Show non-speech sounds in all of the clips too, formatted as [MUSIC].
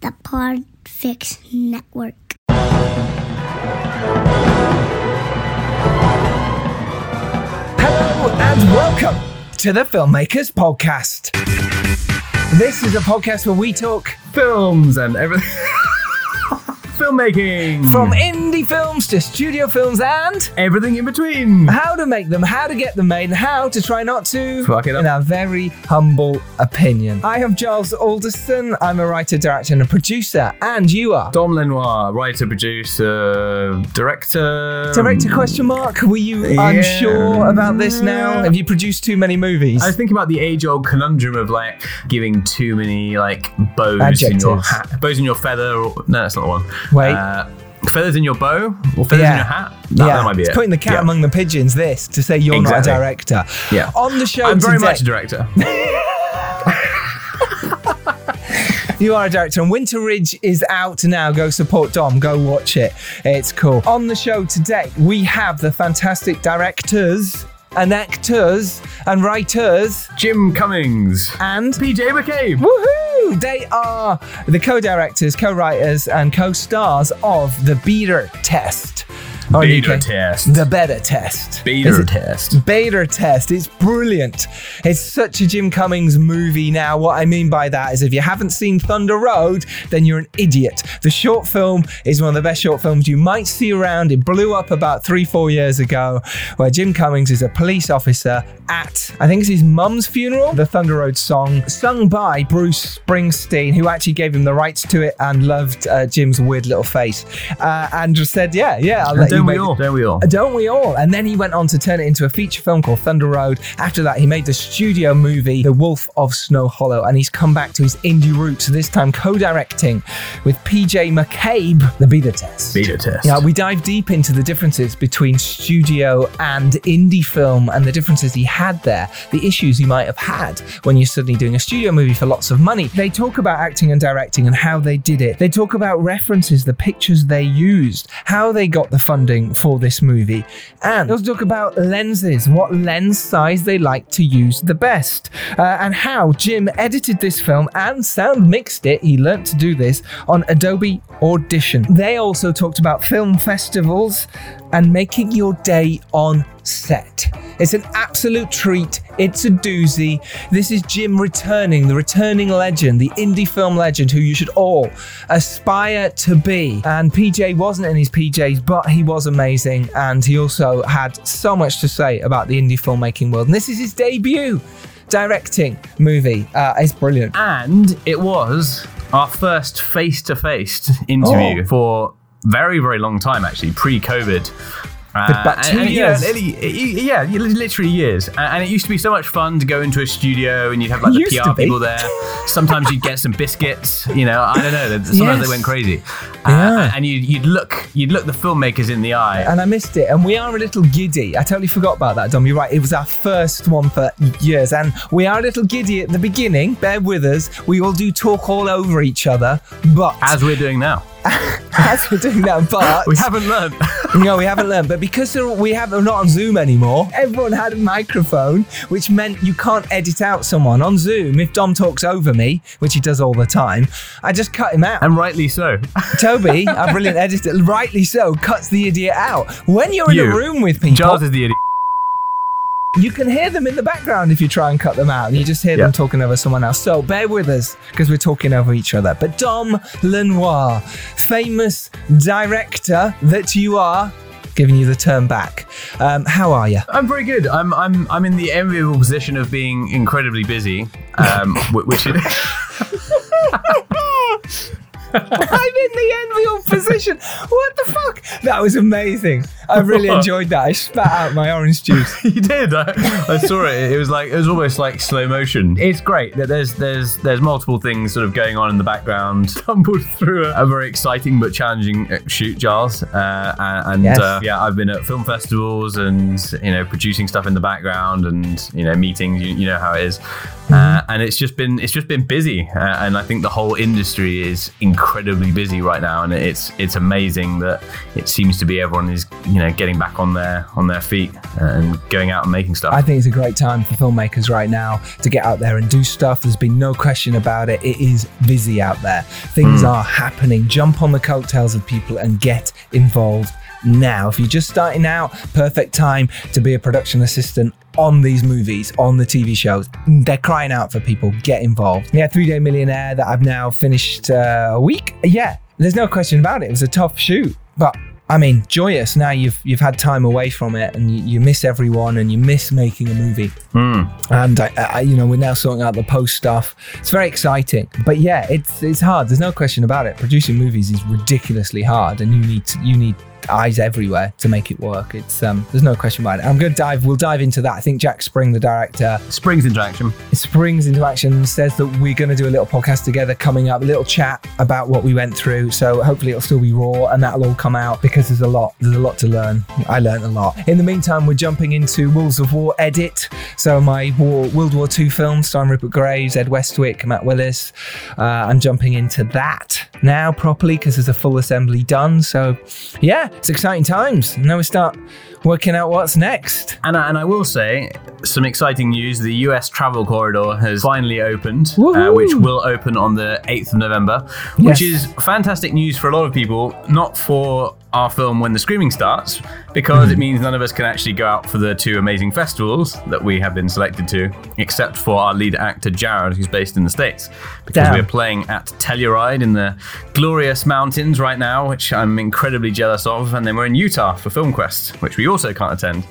the Podfix Network. Hello and welcome to the Filmmakers Podcast. This is a podcast where we talk films and everything. [LAUGHS] Filmmaking. from indie films to studio films and everything in between. how to make them, how to get them made, and how to try not to Fuck it up. in our very humble opinion. I am Giles Alderson. I'm a writer, director, and a producer, and you are. Dom Lenoir, writer, producer, director. Director question mark? Were you Yeah. unsure about this now? Have you produced too many movies? I was thinking about the age-old conundrum of like giving too many like bows in your hat, bows in your feather. Or, no, that's not the one. Wait. Uh, feathers in your bow or feathers Yeah. in your hat. That, that might be it's it. putting the cat Yeah. among the pigeons. This to say you're Exactly. not a director. Yeah. On the show I'm very today, much a director. [LAUGHS] You are a director, and Winter Ridge is out now. Go support Dom. Go watch it. It's cool. On the show today, we have the fantastic directors and actors and writers Jim Cummings and PJ McCabe. woohoo! They are the co-directors, co-writers, and co-stars of the Beta Test. In Beta UK, test. The Better Test. Beta test. Beta test. It's brilliant. It's such a Jim Cummings movie now. What I mean by that is if you haven't seen Thunder Road, then you're an idiot. The short film is one of the best short films you might see around. It blew up about three, four years ago, where Jim Cummings is a police officer at, I think it's his mum's funeral. The Thunder Road song, sung by Bruce Springsteen, who actually gave him the rights to it and loved uh, Jim's weird little face. Uh, and just said, yeah, yeah, I'll let you Don't we all? Don't we all? Uh, don't we all? And then he went on to turn it into a feature film called Thunder Road. After that, he made the studio movie The Wolf of Snow Hollow, and he's come back to his indie roots, this time co directing with PJ McCabe, The Beta Test. Beta test. Yeah, we dive deep into the differences between studio and indie film and the differences he had there, the issues he might have had when you're suddenly doing a studio movie for lots of money. They talk about acting and directing and how they did it. They talk about references, the pictures they used, how they got the funding for this movie, and they also talk about lenses, what lens size they like to use the best, uh, and how Jim edited this film and sound mixed it. He learnt to do this on Adobe Audition. They also talked about film festivals and making your day on set. It's an absolute treat. It's a doozy. This is Jim returning, the returning legend, the indie film legend who you should all aspire to be. And PJ wasn't in his PJs, but he was amazing. And he also had so much to say about the indie filmmaking world. And this is his debut directing movie. Uh, it's brilliant. And it was our first face-to-face interview Oh. for very, very long time, actually, pre-COVID. Uh, about two and- and, you know, years. yeah, literally years. And, it used to be so much fun to go into a studio and you'd have like the Used PR people there. [LAUGHS] Sometimes you'd get some biscuits. You know, I don't know. Sometimes Yes. they went crazy. Uh, Yeah. And you'd, you'd look, you'd look the filmmakers in the eye. and I missed it. And we are a little giddy. I totally forgot about that, Dom. You're right. It was our first one for years. And we are a little giddy at the beginning. Bear with us. We all do talk all over each other. But as we're doing now, [LAUGHS] as we're doing that, but we haven't learned. [LAUGHS] no, we haven't learned. But because we have we're not on Zoom anymore, everyone had a microphone, which meant you can't edit out someone on Zoom. If Dom talks over me, which he does all the time, I just cut him out. and rightly so. [LAUGHS] Toby, our brilliant editor, rightly so, cuts the idiot out. When you're in a room with people, Giles is the idiot. You can hear them in the background if you try and cut them out. And you just hear Yeah. them talking over someone else. So bear with us because we're talking over each other. But Dom Lenoir, famous director that you are, giving you the turn back. Um, how are you? I'm very good. I'm I'm I'm in the enviable position of being incredibly busy, um, [LAUGHS] which is [LAUGHS] I'm in the enviable position. What the fuck? That was amazing. I really enjoyed that. I spat out my orange juice. [LAUGHS] he did. I, I saw it. It was like it was almost like slow motion. It's great that there's there's there's multiple things sort of going on in the background. [LAUGHS] Stumbled through a, a very exciting but challenging uh, shoot, Giles. Uh, and and, Yes. uh, yeah, I've been at film festivals and you know producing stuff in the background and you know meetings. You, you know how it is. Uh, and it's just been it's just been busy, uh, and I think the whole industry is incredibly busy right now, and it's it's amazing that it seems to be everyone is you know getting back on their on their feet and going out and making stuff. I think it's a great time for filmmakers right now to get out there and do stuff. There's been no question about it. It is busy out there. Things are happening. Jump on the coattails of people and get involved now. If you're just starting out, perfect time to be a production assistant on these movies, on the TV shows. They're crying out for people. Get involved. Yeah, Three Day Millionaire that I've now finished uh, a week. Yeah, there's no question about it. It was a tough shoot, but I mean, joyous. Now you've you've had time away from it, and you, you miss everyone, and you miss making a movie. Hmm. And I, I, you know, we're now sorting out the post stuff. It's very exciting, but yeah, it's it's hard. There's no question about it. Producing movies is ridiculously hard, and you need to, you need eyes everywhere to make it work. It's um, there's no question about it. I'm going to dive. We'll dive into that. I think Jack Spring, the director, Springs into action. springs into action says that we're going to do a little podcast together coming up, a little chat about what we went through. So hopefully it'll still be raw and that'll all come out because there's a lot, there's a lot to learn. I learned a lot. In the meantime, we're jumping into Wolves of War edit. So my war, World War II film starring Rupert Graves, Ed Westwick, Matt Willis. Uh, I'm jumping into that now properly because there's a full assembly done. So yeah, it's exciting times. Now we start working out what's next. And I, and I will say some exciting news. The US travel corridor has finally opened, uh, which will open on the 8th of November, Yes. which is fantastic news for a lot of people, not for our film when the screaming starts, because it means none of us can actually go out for the two amazing festivals that we have been selected to, except for our lead actor Jared, who's based in the States. Because Damn. we're playing at Telluride in the glorious mountains right now, which I'm incredibly jealous of, and then we're in Utah for Film Quest, which we also can't attend.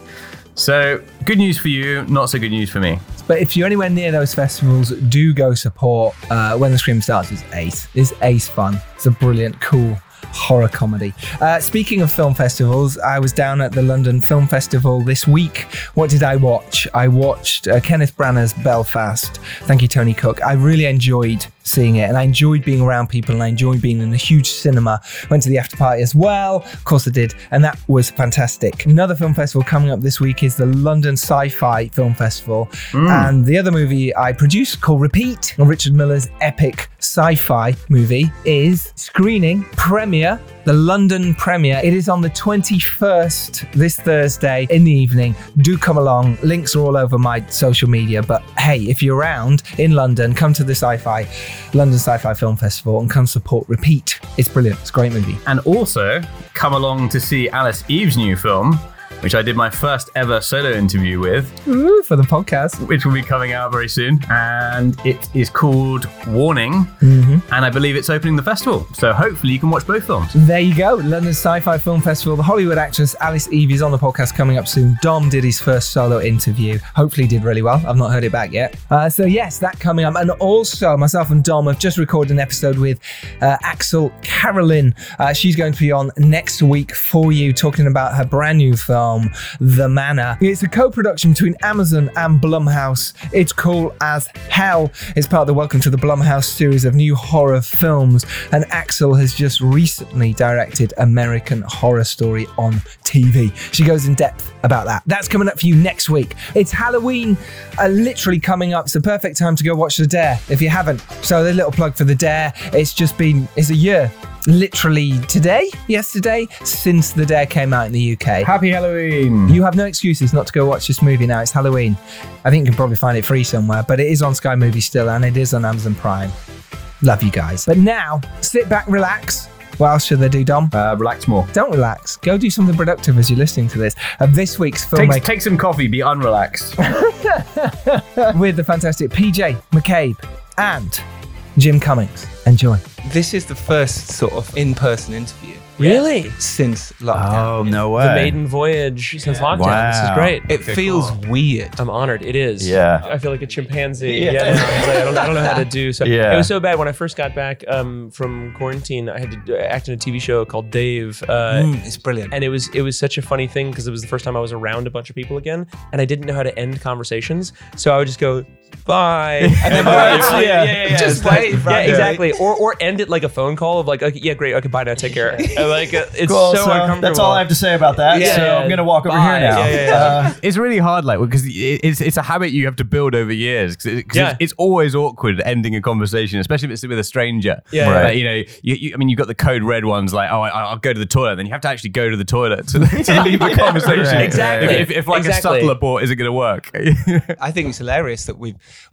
So, good news for you, not so good news for me. But if you're anywhere near those festivals, do go support. Uh, when the Scream starts, is ace. It's ace fun. It's a brilliant, cool horror comedy. Uh, speaking of film festivals, I was down at the London Film Festival this week. What did I watch? I watched uh, Kenneth Branagh's Belfast. Thank you, Tony Cook. I really enjoyed seeing it and I enjoyed being around people and I enjoyed being in a huge cinema. Went to the after party as well. Of course I did. And that was fantastic. Another film festival coming up this week is the London Sci-Fi Film Festival. Mm. And the other movie I produced called Repeat, Richard Miller's epic sci-fi movie is screening premiere the London premiere. It is on the 21st this Thursday in the evening. Do come along. Links are all over my social media. But hey, if you're around in London, come to the Sci-Fi London Sci-Fi Film Festival and come support Repeat. It's brilliant. It's a great movie. And also, come along to see Alice Eve's new film, which I did my first ever solo interview with, Ooh, for the podcast. which will be coming out very soon. And it is called Warning. Mm-hmm. And I believe it's opening the festival. So hopefully you can watch both films. There you go. London Sci-Fi Film Festival. The Hollywood actress Alice Eve is on the podcast coming up soon. Dom did his first solo interview. Hopefully did really well. I've not heard it back yet. Uh, so yes, that coming up. And also myself and Dom have just recorded an episode with uh, Axelle Carolyn. Uh, she's going to be on next week for you talking about her brand new film, The Manor. It's a co-production between Amazon and Blumhouse. It's cool as hell. It's part of the Welcome to the Blumhouse series of new horror films. And Axelle has just recently directed American Horror Story on TV. She goes in depth about that. That's coming up for you next week. It's Halloween, uh, literally coming up. It's the perfect time to go watch The Dare if you haven't. So, the little plug for The Dare. It's just been, it's a year. Literally today, yesterday, since The Dare came out in the UK. Happy Halloween! You have no excuses not to go watch this movie now. It's Halloween. I think you can probably find it free somewhere, but it is on Sky Movie still and it is on Amazon Prime. Love you guys. But now, sit back, relax. What else should they do, Dom? Uh, relax more. Don't relax. Go do something productive as you're listening to this. Of this week's Take, take some coffee, be unrelaxed. [LAUGHS] with the fantastic PJ McCabe and Jim Cummings. Enjoy. This is the first sort of in-person interview Really? since lockdown. Oh no way! The maiden voyage since lockdown. Wow. This is great. It feels weird. I'm honored. It is. Yeah. I feel like a chimpanzee. Yeah. Yeah. now. It's like, I, don't, I don't know how to do. So Yeah. it was so bad when I first got back um, from quarantine. I had to do- act in a TV show called Dave, uh, Mm, it's brilliant. and it was it was such a funny thing because it was the first time I was around a bunch of people again, and I didn't know how to end conversations. So I would just go, bye. [LAUGHS] And then Right, yeah, yeah. yeah, yeah, yeah. Just It's like- wave, Yeah, right? exactly. Or or end it like a phone call of like, okay, yeah, great, okay, bye now, take care. And, like uh, it's Cool. so, So, uncomfortable. that's all I have to say about that. Yeah, so yeah. I'm gonna walk over Bye. here now. Yeah, yeah, yeah. Uh, it's really hard, like because it's it's a habit you have to build over years. Because Yeah. it's, it's always awkward ending a conversation, especially if it's with a stranger. Yeah. Like, you know, you, you, I mean, you've got the code red ones, like oh, I, I'll go to the toilet. Then you have to actually go to the toilet to, to [LAUGHS] leave the conversation. Right, Exactly. If, if, if like Exactly. a subtle abort isn't going to work. [LAUGHS] I think it's hilarious that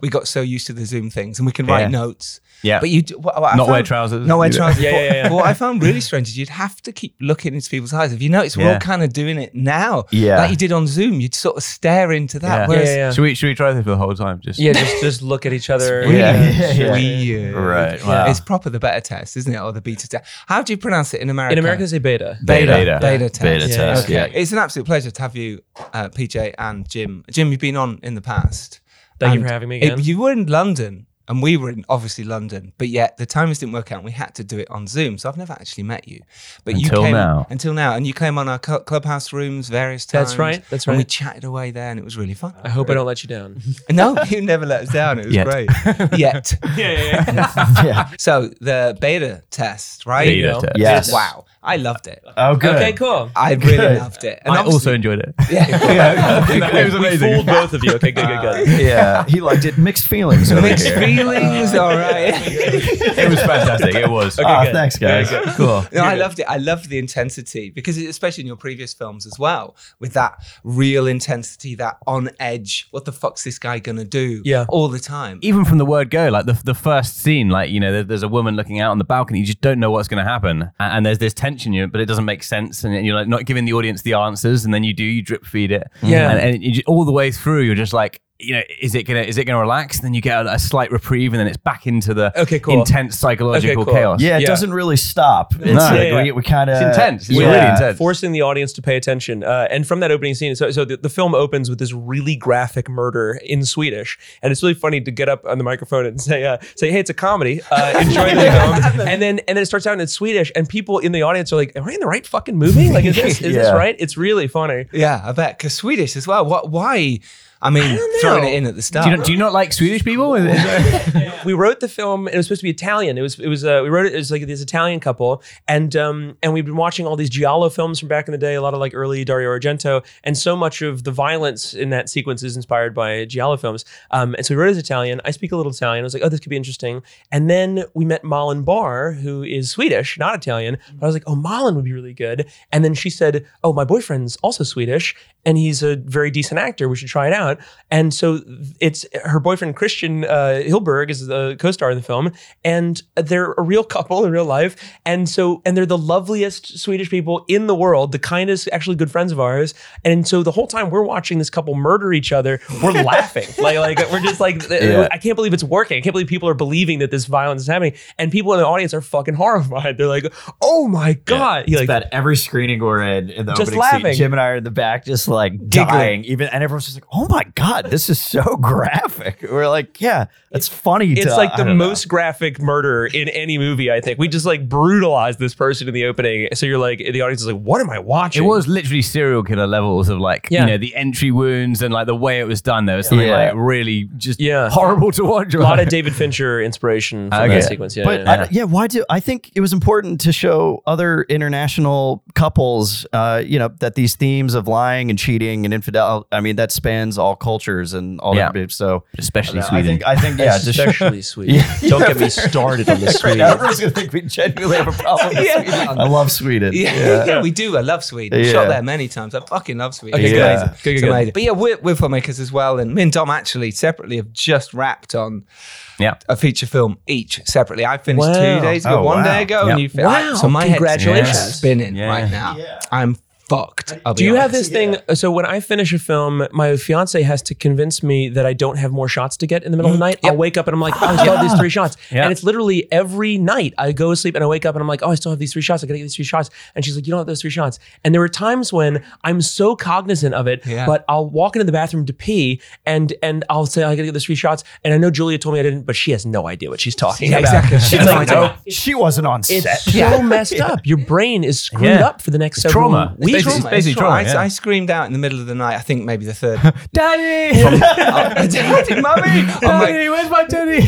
we we got so used to the Zoom things and we can write Yeah. notes. Yeah. But you do, what, what I Not wear found- trousers. Not wear trousers. [LAUGHS] Yeah, yeah, yeah. but what I found really strange is you'd have to keep looking into people's eyes. If you notice, we're Yeah. all kind of doing it now? Yeah. Like you did on Zoom. You'd sort of stare into that. Yeah. Whereas Yeah, yeah, yeah. Should we should we try this for the whole time? Just Yeah, just just look at each other. Really [LAUGHS] Yeah, yeah, yeah. weird. Right, wow. It's proper the beta test, isn't it? Or the beta test. How do you pronounce it in America? In America, they say beta. beta. Beta. Beta, test. Beta Yeah, test. Okay. Yeah. It's an absolute pleasure to have you, uh, PJ and Jim. Jim, you've been on in the past. Thank you for having me it- you were in London, and we were in obviously London, but yet the timings didn't work out. and We had to do it on Zoom, so I've never actually met you. But you Until came now. until now, and you came on our cl- clubhouse rooms various times. That's right, that's right. And we chatted away there, and it was really fun. I hope I don't let you down. [LAUGHS] No, you never let us down. It was Yet. great. [LAUGHS] Yet. yeah, yeah, yeah. [LAUGHS] yeah. So the beta test, right? There you go. Beta test. Yes. Wow, I loved it. Oh, good. Okay, cool. I really Good. loved it. And I also enjoyed it. yeah. [LAUGHS] yeah it was We amazing. fooled both of you. Okay, good, good, good. [LAUGHS] Yeah, he liked it. Mixed feelings. Over Mixed here. feelings, [LAUGHS] all right. it was fantastic. It was. Ah, good. thanks, guys. Cool. No, I loved it. I loved the intensity because, it, especially in your previous films as well, with that real intensity, that on edge. What the fuck's this guy gonna do? Yeah. all the time. even from the word go, like the, the first scene, like, you know, there, there's a woman looking out on the balcony, you just don't know what's going to happen. And, and there's this tension, you but it doesn't make sense. And you're like not giving the audience the answers. And then you do, you drip feed it. Yeah. And, and you, all the way through, you're just like, you know, is it gonna is it gonna relax? then you get a, a slight reprieve, and then it's back into the Okay, cool. intense psychological Okay, cool. chaos. Yeah, it Yeah. doesn't really stop. It's No. like Yeah, we, yeah. we kind of It's intense. It's yeah. really intense. Forcing the audience to pay attention. Uh, and from that opening scene, so, so the, the film opens with this really graphic murder in Swedish. And it's really funny to get up on the microphone and say, uh, say hey, it's a comedy. Uh, enjoy the [LAUGHS] film. And then and then it starts out in Swedish, and people in the audience are like, am I in the right fucking movie? Like, is this, is this [LAUGHS] Yeah. right? It's really funny. Yeah, I bet. Because Swedish as well. What? Why? I mean, don't throwing it in at the start. Do you, not, do you not like Swedish people? Is- is [LAUGHS] we wrote the film. It was supposed to be Italian. It was. It was. Uh, we wrote it. It was like this Italian couple, and um, and we've been watching all these giallo films from back in the day. A lot of like early Dario Argento, and so much of the violence in that sequence is inspired by giallo films. Um, and so we wrote it as Italian. I speak a little Italian. I was like, oh, this could be interesting. And then we met Malin Barr, who is Swedish, not Italian. But I was like, oh, Malin would be really good. And then she said, oh, my boyfriend's also Swedish, and he's a very decent actor. We should try it out. And so it's her boyfriend Christian uh, Hillborg is the co-star in the film, and they're a real [LAUGHS] couple in real life. And so and they're the loveliest Swedish people in the world, the kindest, actually good friends of ours. And so the whole time we're watching this couple murder each other, we're [LAUGHS] laughing like like we're just like Yeah. I can't believe it's working. I can't believe people are believing that this violence is happening, and people in the audience are fucking horrified. They're like, "Oh my god!" You're It's like, about every screening we're in in the Just opening laughing. scene. Jim and I are in the back, just like dying. Even and everyone's just like, "Oh my god, this is so [LAUGHS] graphic." We're like, "Yeah, that's funny." It's to, like the don't know. most graphic murder in any movie, I think. We just like brutalized this person in the opening. So you're like, the audience is like, what am I watching?" It was literally serial killer levels of like Yeah. you know the entry wounds and like the way it was done. There was something Yeah. like really just Yeah. horrible to watch. a lot of [LAUGHS] David Fincher inspiration from Okay. that sequence. Yeah, but yeah. I- yeah. why do I think it was important to show other international couples, uh, you know, that these themes of lying and cheating and infidel, I mean, that spans all cultures and all Yeah. that. So especially I Sweden. think, I think, yeah, especially [LAUGHS] Sweden. Yeah. Don't get me started on the [LAUGHS] sweet. Everyone's gonna think we genuinely have a problem. with [LAUGHS] Yeah. Sweden. I love Sweden. Yeah, yeah, we do. I love Sweden. Yeah. Shot there many times. I fucking love Sweden. Okay, It's good. amazing. Good, good, good. amazing. But yeah, we're, we're filmmakers as well. And me and Dom actually separately have just wrapped on yeah. a feature film each separately. I finished Wow. two days ago, Oh, one wow. day ago, Yeah. and you fin- Wow. I- so my Congratulations. head's spinning Yeah. right now. Yeah. I'm fucked. I'll be Do you have honest. this thing? So when I finish a film, my fiance has to convince me that I don't have more shots to get in the middle of the mm. night. I'll wake up and I'm like, oh, I [LAUGHS] still have these three shots. Yeah. And it's literally every night I go to sleep and I wake up and I'm like, oh, I still have these three shots. I gotta get these three shots. And she's like, you don't have those three shots. And there were times when I'm so cognizant of it, Yeah. but I'll walk into the bathroom to pee and and I'll say I gotta get those three shots. And I know Julia told me I didn't, but she has no idea what she's talking Yeah, about. exactly. She has no like, idea. She wasn't on It's set. so [LAUGHS] messed up. Your brain is screwed Yeah. up for the next It's several trauma. weeks. Basically- trauma. it's basically It's trauma. trauma, yeah. I, I screamed out in the middle of the night. I think maybe the third. [LAUGHS] Daddy, [LAUGHS] Oh, [LAUGHS] Daddy, mummy! I'm like, Daddy, where's my teddy?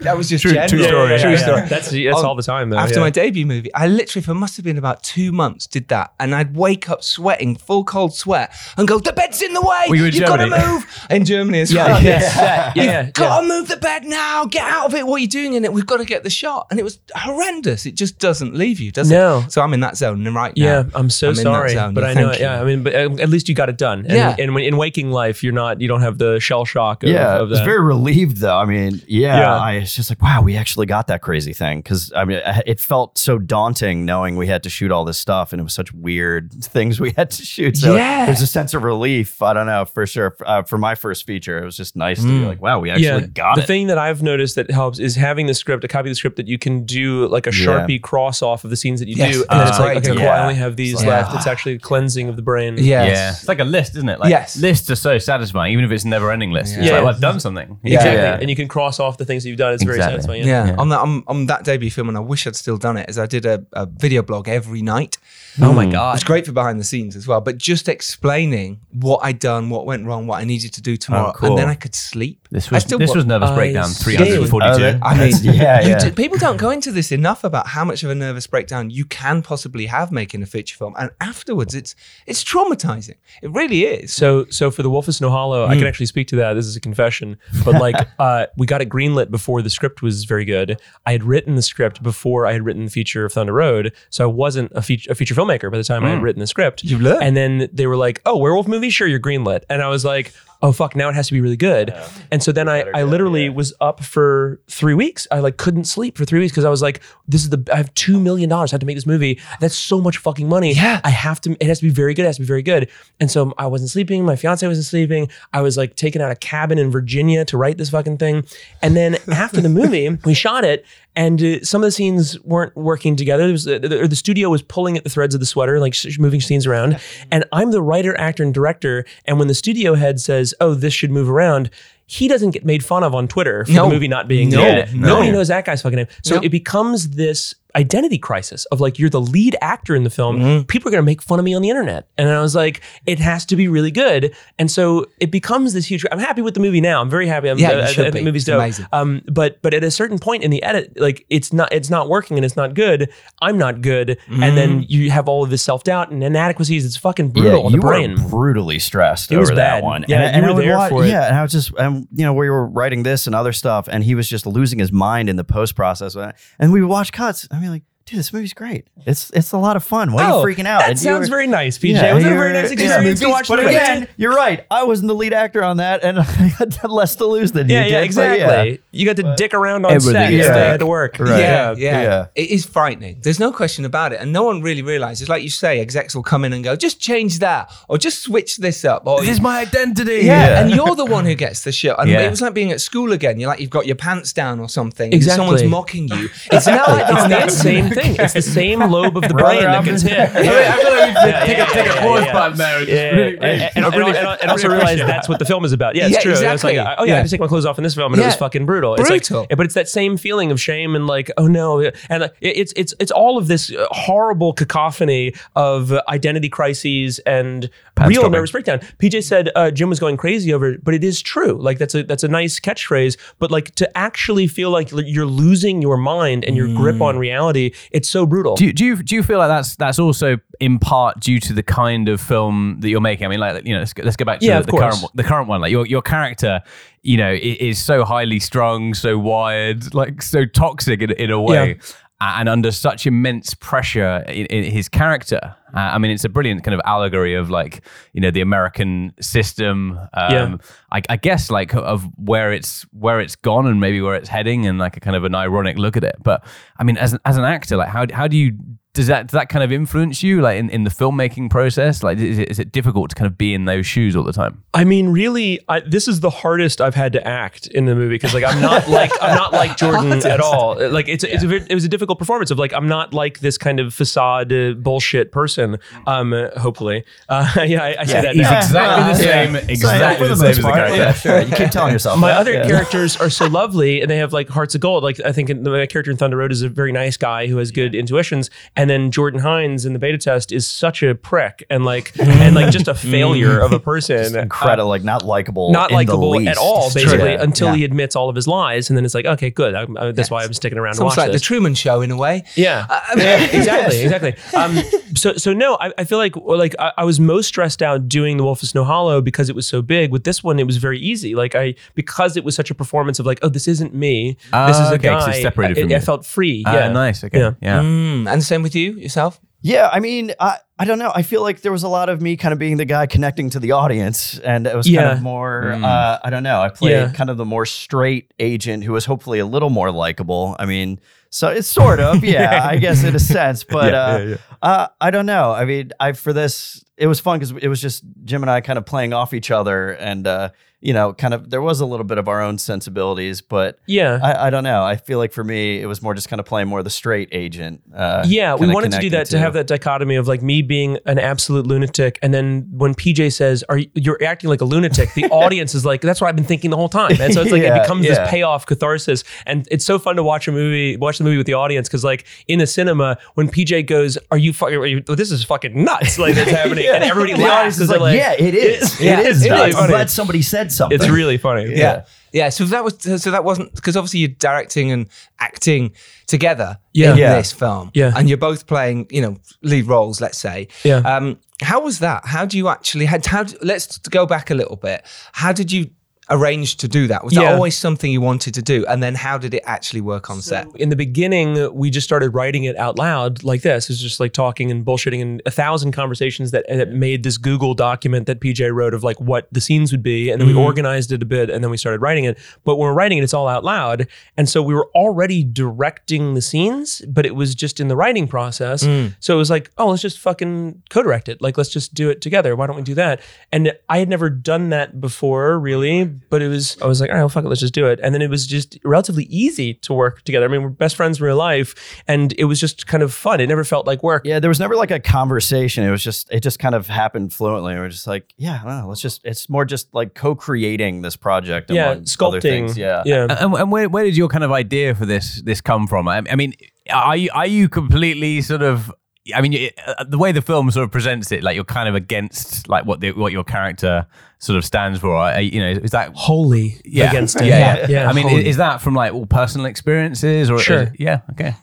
that was just True- general. true story, True yeah, story. That's that's Oh, all the time though. After yeah. my debut movie, I literally for must have been about two months did that, and I'd wake up sweating, full cold sweat, and go, "The bed's in the way. Were you You've got to move." In Germany as well. yeah, yeah, yeah. Got to move the bed now. Get out of it. What are you doing in it? We've got to get the shot. And it was horrendous. It just doesn't leave you, does No. it? So I'm in that zone right now. Yeah, I'm so I'm in that sorry, but Yeah, I know. thank Yeah. I mean, but um, at least you got it done. And, Yeah. and when, in waking life, you're not. You don't have the shell shock. Of, yeah, I was very relieved though. I mean, yeah, Yeah. I was just like, wow, we actually got that crazy thing because I mean, it felt so daunting knowing we had to shoot all this stuff and it was such weird things we had to shoot. So Yeah. there's a sense of relief. I don't know for sure. Uh, for my first feature, it was just nice to be like, wow, we actually got the it. thing that I've noticed that helps is having the script, a copy of the script that you can do like a Yeah. sharpie cross off of the scenes that you Yes. do, and then it's Uh, like, okay, cool. I only have these Yeah. Left. It's actually cleansing of the brain. Yes. Yeah, it's like a list, isn't it? Like, Yes. lists are so satisfying, even if it's a never-ending list. It's Yeah. like, well, I've done something. Yeah. Exactly, Yeah. and you can cross off the things that you've done. It's very satisfying. Yeah, Yeah. on that on, on that debut film, and I wish I'd still done it. Is I did a, a video blog every night. Oh my god. It's great for behind the scenes as well, but just explaining what I'd done, what went wrong, what I needed to do tomorrow, cool. and then I could sleep. This I was still this was nervous I breakdown see. 342. Oh, that- I mean, yeah, you yeah. do- people don't go into this enough about how much of a nervous breakdown you can possibly have making a feature film, and afterwards, it's it's traumatizing. It really is. So, so for the Wolf of Snow Hollow, I can actually speak to that. This is a confession, but like, [LAUGHS] uh, we got it greenlit before the script was very good. I had written the script before I had written the feature of Thunder Road, so I wasn't a feature, a feature filmmaker by the time I had mm. written the script. You learn. and then they were like, "Oh, werewolf movie? Sure, you're greenlit." And I was like, "Oh fuck, now it has to be really good." And so then I, I literally was up for three weeks. I like couldn't sleep for three weeks because I was like, "This is the I have two million dollars. I have to make this movie. That's so much fucking money. Yeah. I have to. It has to be very good. It has to be very good." And so I wasn't sleeping. My fiance wasn't sleeping. I was like taking out a cabin in Virginia to write this fucking thing. And then [LAUGHS] after the movie, we shot it, and uh, some of the scenes weren't working together. There was, uh, the, the studio was pulling at the threads of the sweater, like sh- moving scenes around. And I'm the writer, actor, and director. And when the studio head says, "Oh, this should move around," he doesn't get made fun of on Twitter for No. the movie not being No. good. No. Nobody knows that guy's fucking name. So it becomes this identity crisis of like you're the lead actor in the film. Mm-hmm. People are going to make fun of me on the internet. And I was like, it has to be really good. And so it becomes this huge. I'm happy with the movie now. I'm very happy. I'm, Yeah, you should think be. The movie's dope. amazing. Um, but but at a certain point in the edit, like it's not it's not working and it's not good. I'm not good. And then you have all of this self doubt and inadequacies. It's fucking brutal on the you brain. were brutally stressed It was over that one. Yeah, and, you and were there watch- for it. Yeah, and I was just, um, you know, we were writing this and other stuff, and he was just losing his mind in the post process. And we watched cuts. I mean, like, dude, this movie's great. It's it's a lot of fun. Why are you oh, freaking out? Oh, That And sounds were- very nice, PJ. Yeah, was it a very were- nice yeah. experience to watch But the again, you're right. I wasn't the lead actor on that, and [LAUGHS] I had less to lose than Yeah, you yeah, did. but exactly. You got to dick around on Everything set. is Yeah, fake. had to work. Right. Yeah, yeah, Yeah. It is frightening. There's no question about it. And no one really realizes, like you say, execs will come in and go, just change that or just switch this up. Or This is my identity. yeah, and you're the one who gets the shit. And Yeah. it was like being at school again. You're like you've got your pants down or something. and Exactly. Someone's mocking you. It's [LAUGHS] now like It's on the same internet. Thing. It's the same [LAUGHS] lobe of the brain that gets hit. [LAUGHS] I feel like we should Yeah, take yeah, a take yeah, a pause yeah. button there. and Yeah, really- and, and, I and, really- and, also realize that's what the film is about. Yeah, it's Yeah, true. It's exactly. like, oh yeah, I Yeah. had to take my clothes off in this film, and it was fucking brutal. It's Brutal. like, but it's that same feeling of shame and like, oh no, and like, it's it's it's all of this uh, horrible cacophony of uh, identity crises and real dropping. nervous breakdown. PJ said uh, Jim was going crazy over it, but it is true. Like that's a that's a nice catchphrase. But like to actually feel like you're losing your mind and your grip Mm. on reality, it's so brutal. Do you, do you do you feel like that's that's also in part due to the kind of film that you're making? I mean, like you know, let's go, let's go back to Yeah, the, the current one- the current one. Like your your character, you know, is so highly strung, so wired, like so toxic in, in a way. And under such immense pressure in, in his character, uh, I mean, it's a brilliant kind of allegory of like you know the American system. Um, Yeah. I, I guess like of where it's where it's gone and maybe where it's heading, and like a kind of an ironic look at it. But I mean, as an, as an actor, like how how do you does that does that kind of influence you like in, in the filmmaking process? Like, is it, is it difficult to kind of be in those shoes all the time? I mean, really, I, this is the hardest I've had to act in the movie because, like, I'm not [LAUGHS] like I'm not like Jordan at all. Like, it's a, it's a it was a difficult performance of like I'm not like this kind of facade uh, bullshit person. Um, uh, hopefully, uh, [LAUGHS] yeah, I, I say that. He's now. exactly the [LAUGHS] same, exactly the same as the character. Yeah, sure. You keep telling yourself My that. other Yeah. characters are so lovely and they have like hearts of gold. Like I think in- my character in Thunder Road is a very nice guy who has good intuitions. and then Jordan Hines in the beta test is such a prick and like [LAUGHS] and like just a failure of a person. Incredible, like not likable. not likable at all, It's basically, Yeah. until Yeah. he admits all of his lies, and then it's like, okay, good. I, I, that's why I'm sticking around It's to watch like this. the Truman Show in a way. Yeah, [LAUGHS] Yeah, exactly, [LAUGHS] exactly. Um, so, so no, I, I feel like like I, I was most stressed out doing the Wolf of Snow Hollow because it was so big. With this one, it was very easy. Like I because it was such a performance of like, oh, this isn't me. this Ah, is a okay, 'cause guy. it's separated I, from I you. felt free. Ah, yeah, nice. Okay. Yeah. Yeah. Mm, and the same with you yourself. Yeah, I mean, I, I don't know. I feel like there was a lot of me kind of being the guy connecting to the audience, and it was kind of more. Uh, I don't know. I played Yeah. kind of the more straight agent who was hopefully a little more likable. I mean, so it's sort of, [LAUGHS] yeah, I guess in a sense, but Yeah, uh, yeah, yeah. Uh, I don't know. I mean, I for this, it was fun because it was just Jim and I kind of playing off each other, and uh, you know, kind of there was a little bit of our own sensibilities, but Yeah. I, I don't know. I feel like for me, it was more just kind of playing more the straight agent. Uh, Yeah, we wanted to do that to have that dichotomy of like me being an absolute lunatic, and then when PJ says, "Are you, you're acting like a lunatic?" the [LAUGHS] audience is like, "That's what I've been thinking the whole time." And so it's like Yeah, it becomes yeah. this payoff catharsis, and it's so fun to watch a movie, watch the movie with the audience because like in the cinema when PJ goes, "Are you fucking? Are you, this is fucking nuts!" Like that's [LAUGHS] happening, and everybody The laughs. audience is and like, yeah, it is. [LAUGHS] Yeah, it is. it's really. I'm glad somebody said something. It's really funny. Yeah. Yeah. So that was so that wasn't because obviously you're directing and acting together Yeah. in Yeah. this film. Yeah. And you're both playing, you know, lead roles, let's say. Yeah. Um, how was that? How do you actually had how let's go back a little bit. How did you arrange to do that? Was that always something you wanted to do? And then how did it actually work on set? in the beginning, we just started writing it out loud like this. It's just like talking and bullshitting and a thousand conversations that, that made this Google document that PJ wrote of like what the scenes would be. And then we mm-hmm. organized it a bit and then we started writing it. But when we're writing it, it's all out loud. And so we were already directing the scenes, but it was just in the writing process. Mm. So it was like, oh, let's just fucking co direct it. Like, let's just do it together. Why don't we do that? And I had never done that before, really. But it was, I was like, all right, well, fuck it, let's just do it. And then it was just relatively easy to work together. I mean, we're best friends in real life, and it was just kind of fun. It never felt like work. Yeah, there was never like a conversation. It was just it just kind of happened fluently. We are just like, yeah, I don't know, let's just it's more just like co-creating this project. Yeah, among other sculpting. things. Yeah, yeah. And, and where, where did your kind of idea for this this come from? I, I mean, are you are you completely sort of? I mean, it- uh, the way the film sort of presents it, like you're kind of against like what the, what your character sort of stands for. I, you know, is that Wholly yeah, against it. Yeah, yeah. I mean, wholly. is that from like all personal experiences or Sure. is- yeah, okay.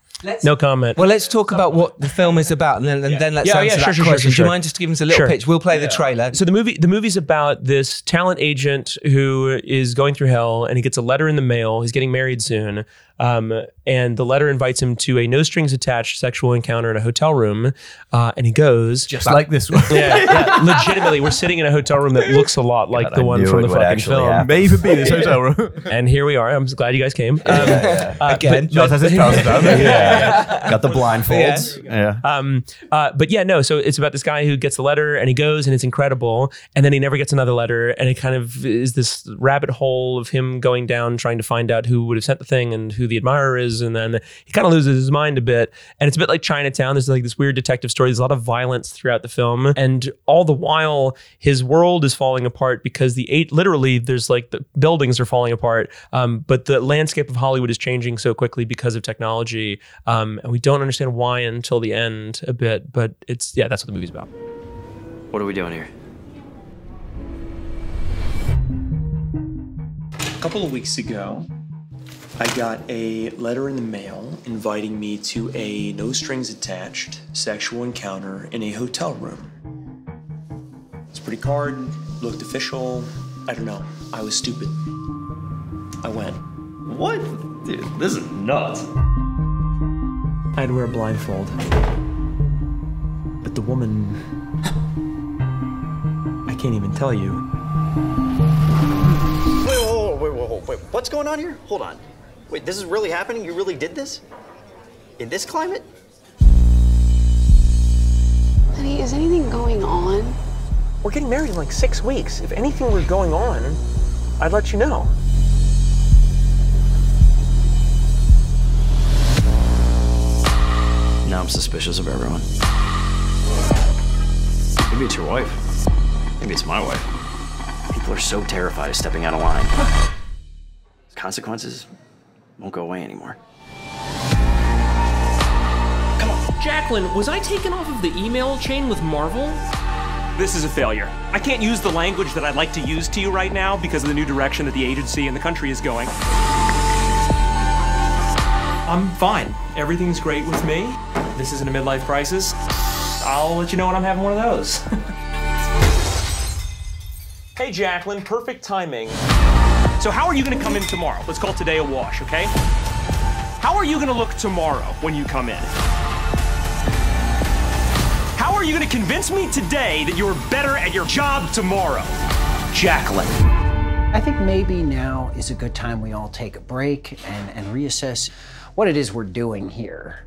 no comment. Well, let's talk about what the film is about, and then, and then let's Yeah, answer yeah, that sure, sure, question. sure, sure. Do you mind just giving us a little Sure. pitch? We'll play the trailer. So the movie the movie's about this talent agent who is going through hell and he gets a letter in the mail. He's getting married soon. Um, and the letter invites him to a no strings attached sexual encounter in a hotel room. Uh, and he goes Just like this one. yeah, yeah, [LAUGHS] legitimately, we're sitting in a hotel room that looks a lot like God, the I one from the fucking film. happen. May even be this hotel room. [LAUGHS] And here we are. I'm glad you guys came. Um, uh, Again. Charles has his trousers down. [LAUGHS] got the blindfolds. Yeah. Um, uh, but yeah, no. So it's about this guy who gets the letter and he goes and it's incredible, and then he never gets another letter, and it kind of is this rabbit hole of him going down trying to find out who would have sent the thing and who the admirer is, and then he kind of loses his mind a bit, and it's a bit like Chinatown. There's like this weird detective story. There's a lot of violence throughout the film, and all the while his world is falling apart because the eight literally there's like the buildings are falling apart, um, but the landscape of Hollywood is changing so quickly because of technology, um, and we don't understand why until the end a bit. But it's yeah, that's what the movie's about. What are we doing here? A couple of weeks ago, I got a letter in the mail inviting me to a no strings attached sexual encounter in a hotel room. It's pretty card, looked official. I don't know. I was stupid. I went. What? Dude, this is nuts. I had to wear a blindfold. But the woman. I can't even tell you. Wait, whoa, whoa, wait, whoa, whoa, wait. What's going on here? Hold on. Wait, this is really happening? You really did this? In this climate? Honey, is anything going on? We're getting married in like six weeks. If anything were going on, I'd let you know. Now I'm suspicious of everyone. Maybe it's your wife. Maybe it's my wife. People are so terrified of stepping out of line. Consequences won't go away anymore. Come on. Jacqueline, was I taken off of the email chain with Marvel? This is a failure. I can't use the language that I'd like to use to you right now because of the new direction that the agency and the country is going. I'm fine. Everything's great with me. This isn't a midlife crisis. I'll let you know when I'm having one of those. [LAUGHS] hey, Jacqueline, perfect timing. So, how are you gonna come in tomorrow? Let's call today a wash, okay? How are you gonna look tomorrow when you come in? How are you gonna convince me today that you're better at your job tomorrow? Jacqueline. I think maybe now is a good time we all take a break and, and reassess what it is we're doing here.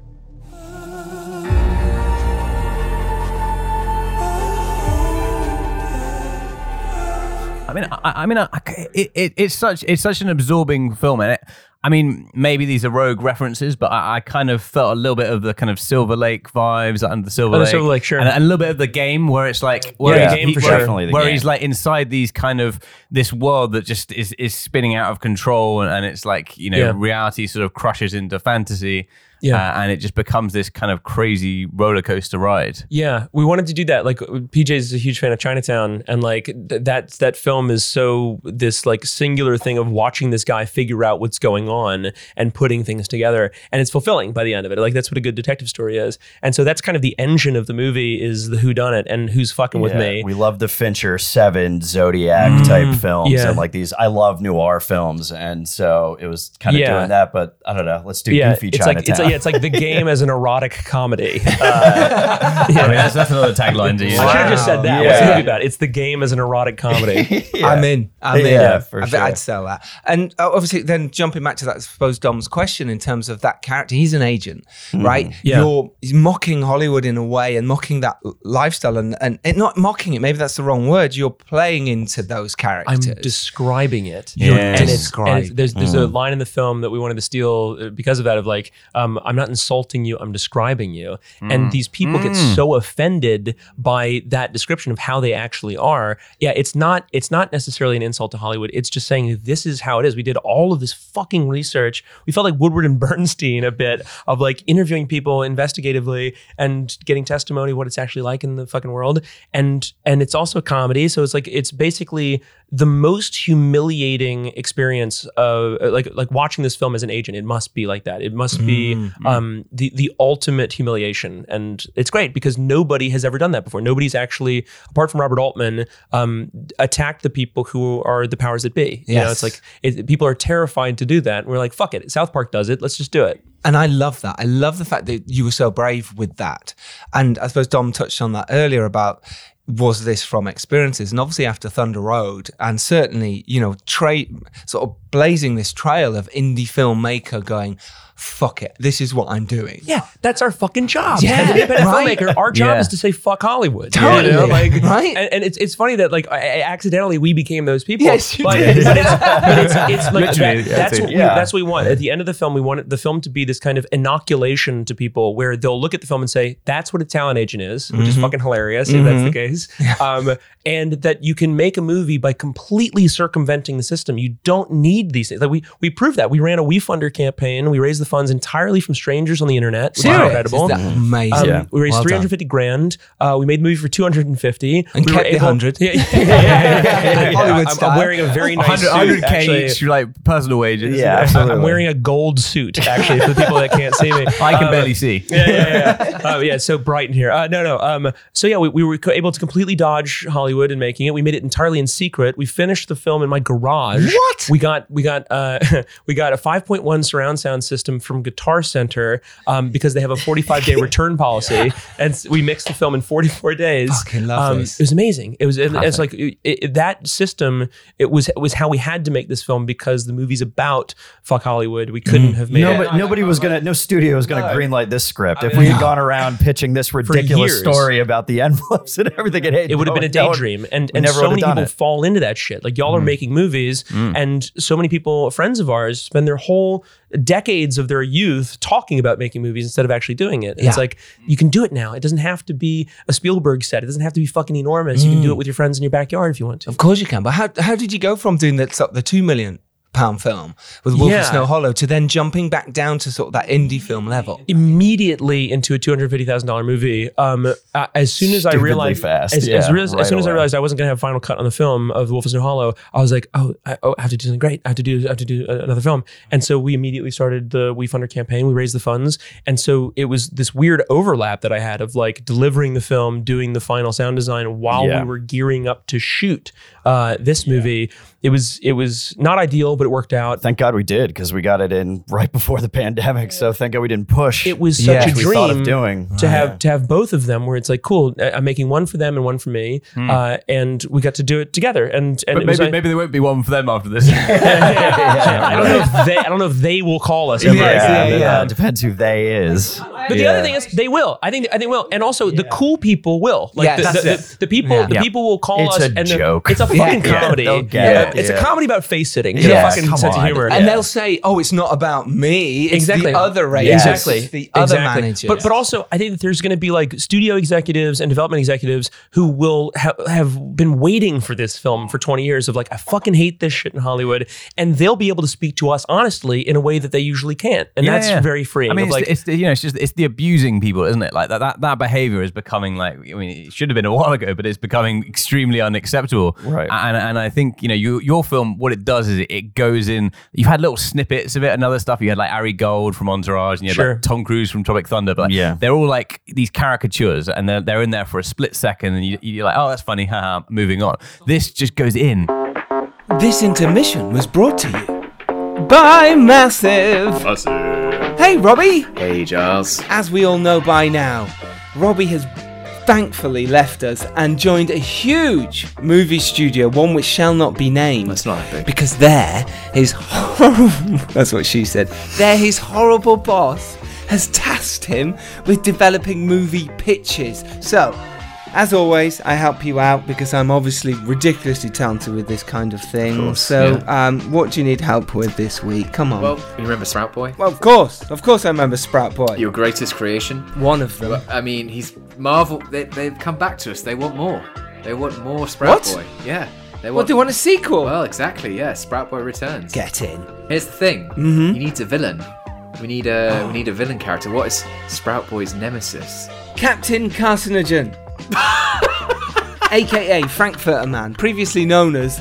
I mean, I, I mean, I, it, it, it's such it's such an absorbing film, and it, I mean, maybe these are rogue references, but I, I kind of felt a little bit of the kind of Silver Lake vibes under the Silver Oh, the Lake, Silver Lake, sure. and, and a little bit of the game where it's like, where Yeah, he's- game he- for where- sure. Where he's like inside these kind of this world that just is is spinning out of control, and, and it's like you know Yeah. reality sort of crushes into fantasy, Yeah. uh, and it just becomes this kind of crazy roller coaster ride. Yeah, we wanted to do that. Like PJ is a huge fan of Chinatown, and like th- that that film is so this like singular thing of watching this guy figure out what's going on and putting things together, and it's fulfilling by the end of it. Like that's what a good detective story is, and so that's kind of the engine of the movie is the who done it and who's fucking with Yeah, me. We love the Fincher Seven Zodiac type films Mm, yeah. and like these. I love noir films, and so it was kind of Yeah. doing that. But I don't know. Let's do goofy Chinatown. like, yeah, it's like the game as an erotic comedy. Uh, [LAUGHS] I mean, that's, that's another tagline to use. I should have just said that. What's the movie about? It's the game as an erotic comedy. [LAUGHS] I'm in. I'm in. Yeah, for I, sure. I'd sell that. And uh, obviously, then jumping back to that, I suppose Dom's question in terms of that character, he's an agent, Mm-hmm. right? Yeah. You're he's mocking Hollywood in a way and mocking that lifestyle, and and it, not mocking it. Maybe that's the wrong word. You're playing into those characters. I'm characters. describing it. You're and it's, describing. and it's- there's there's a line in the film that we wanted to steal uh, because of that of like, um, I'm not insulting you, I'm describing you. And mm. these people get mm. so offended by that description of how they actually are. Yeah, it's not it's not necessarily an insult to Hollywood. It's just saying this is how it is. We did all of this fucking research. We felt like Woodward and [LAUGHS] Bernstein a bit of like interviewing people investigatively and getting testimony what it's actually like in the fucking world. And and it's also comedy, so it's like it's basically the most humiliating experience of like like watching this film as an agent. It must be like that. It must be um, the the ultimate humiliation, and it's great because nobody has ever done that before. Nobody's actually, apart from Robert Altman, um, attacked the people who are the powers that be. You know, it's like it, people are terrified to do that. And we're like, fuck it. South Park does it. Let's just do it. And I love that. I love the fact that you were so brave with that. And I suppose Dom touched on that earlier about was this from experiences? And obviously after Thunder Road, and certainly, you know, tra- sort of blazing this trail of indie filmmaker going, fuck it, this is what I'm doing. Yeah, that's our fucking job. Yeah, As an independent right? filmmaker, our job Yeah. is to say fuck Hollywood. Totally. You know, like, Right? And, and it's it's funny that like I, I accidentally we became those people. Yes, you but, did. But it's, but it's, it's like that- that's too. what we, Yeah. that's what we want. At the end of the film, we want the film to be this kind of inoculation to people where they'll look at the film and say, "That's what a talent agent is," which is fucking hilarious if that's the case. [LAUGHS] Um, and that you can make a movie by completely circumventing the system. You don't need these things. Like we we proved that. We ran a WeFunder campaign. We raised the funds entirely from strangers on the internet. Which is incredible. Is that amazing? Um, Yeah. We raised Well done. 350 grand. Uh, we made the movie for 250. And we kept the 100. [LAUGHS] Yeah, yeah, yeah, yeah, yeah, [LAUGHS] yeah. Hollywood I'm, style. I'm wearing a very nice 100, suit. 100k actually. each, like personal wages. Yeah, I'm- [LAUGHS] absolutely. I'm wearing a gold suit, actually, for the people that can't see me. I can Um, barely see. yeah, yeah, yeah. Uh, yeah, it's so bright in here. Uh, no, no. Um, so yeah, we, we were able to completely dodge Hollywood in making it. We made it entirely in secret. We finished the film in my garage. What? We got we got uh, we got a 5.1 surround sound system from Guitar Center um, because they have a 45 day [LAUGHS] return policy, and we mixed the film in 44 days. Fucking love um, this. It was amazing. It was it, it's like it, it- that system. It was it was how we had to make this film because the movie's about fuck Hollywood. We couldn't have made it. Nobody, nobody was gonna, no studio was gonna greenlight this script. If we had gone around pitching this [LAUGHS] ridiculous story about the [LAUGHS] envelopes and everything, it, it would have been a daydream and, and never so many people it. Mm. fall into that shit like y'all are making movies and so many people friends of ours spend their whole decades of their youth talking about making movies instead of actually doing it. And it's like you can do it now. It doesn't have to be a spielberg set. It doesn't have to be fucking enormous. You can Mm. do it with your friends in your backyard if you want to. Of course you can. But how, how did you go from doing that, the 2 million pound film with Wolf Yeah. of Snow Hollow to then jumping back down to sort of that indie film level. immediately into a two hundred fifty thousand dollar movie. Um, uh, as soon as I realized, fast. as, Yeah, as, real- as right soon as I realized I wasn't going to have a final cut on the film of The Wolf of Snow Hollow, I was like, oh, I, oh, I have to do something great. I have to do, I have to do another film. And so we immediately started the We Funder campaign. We raised the funds, and so it was this weird overlap that I had of like delivering the film, doing the final sound design while Yeah. we were gearing up to shoot uh, this movie. It was it was not ideal, but it worked out. Thank God we did because we got it in [LAUGHS] right before the pandemic. So thank God we didn't push. it was such Yeah. a we thought of dream doing. to have to have both of them where it's like cool I- i'm making one for them and one for me uh, and we got to do it together and and But it maybe, like- maybe there won't be one for them after this. [LAUGHS] [LAUGHS] i don't know if they i don't know if they will call us ever yeah, again. yeah, Depends who they is. but the other thing is they will i think i think will and also the cool people will like Yes. the, That's the, it. the, the people Yeah. the people will call It's us a and the- joke. it's a fucking Yeah. comedy They'll get Yeah. it. it's a Yeah. comedy about face sitting it's Yeah, a fucking come sense of on. humor And they'll say, "Oh, it's not about me. It's exactly the other race. exactly It's the other exactly. managers." but but also i think that there's going to be like studio executives and development executives who will ha- have been waiting for this film for 20 years of like i fucking hate this shit in hollywood and they'll be able to speak to us honestly in a way that they usually can't and Yeah, that's yeah. very freeing I mean, of it's, like it's the- you know, it's just it's the abusing people, isn't it? Like that that, that behavior is becoming like I mean, it should have been a while ago, but it's becoming extremely unacceptable. Right. And and I think you know you, your film, what it does is it, it goes in. You've had little snippets of it and other stuff. You had like Ari Gold from Entourage, and you had Sure. like Tom Cruise from Tropic Thunder. But like, Yeah. they're all like these caricatures, and they're they're in there for a split second, and you, you're like, oh, that's funny, haha, moving on. This just goes in. This intermission was brought to you by Massive. Hey, Robbie. Hey, Giles. As we all know by now, Robbie has thankfully left us and joined a huge movie studio, one which shall not be named. That's not big. Because there, his horrible. [LAUGHS] That's what she said. There, his horrible boss has tasked him with developing movie pitches. So, as always, I help you out because I'm obviously ridiculously talented with this kind of thing. course, so, yeah. um, what do you need help with this week? Come on. Well, you remember Sprout Boy? Well, of course, of course, I remember Sprout Boy. Your greatest creation? One of them. I mean, he's Marvel. They, they've come back to us. They want more. They want more Sprout What? Boy. Yeah. They What, they want a sequel? Well, exactly. Yeah. Sprout Boy returns. Get in. Here's the thing. Mhm. You need a villain. We need a we [GASPS] need a villain character. What is Sprout Boy's nemesis? Captain Carcinogen, [LAUGHS] aka Frankfurter Man, previously known as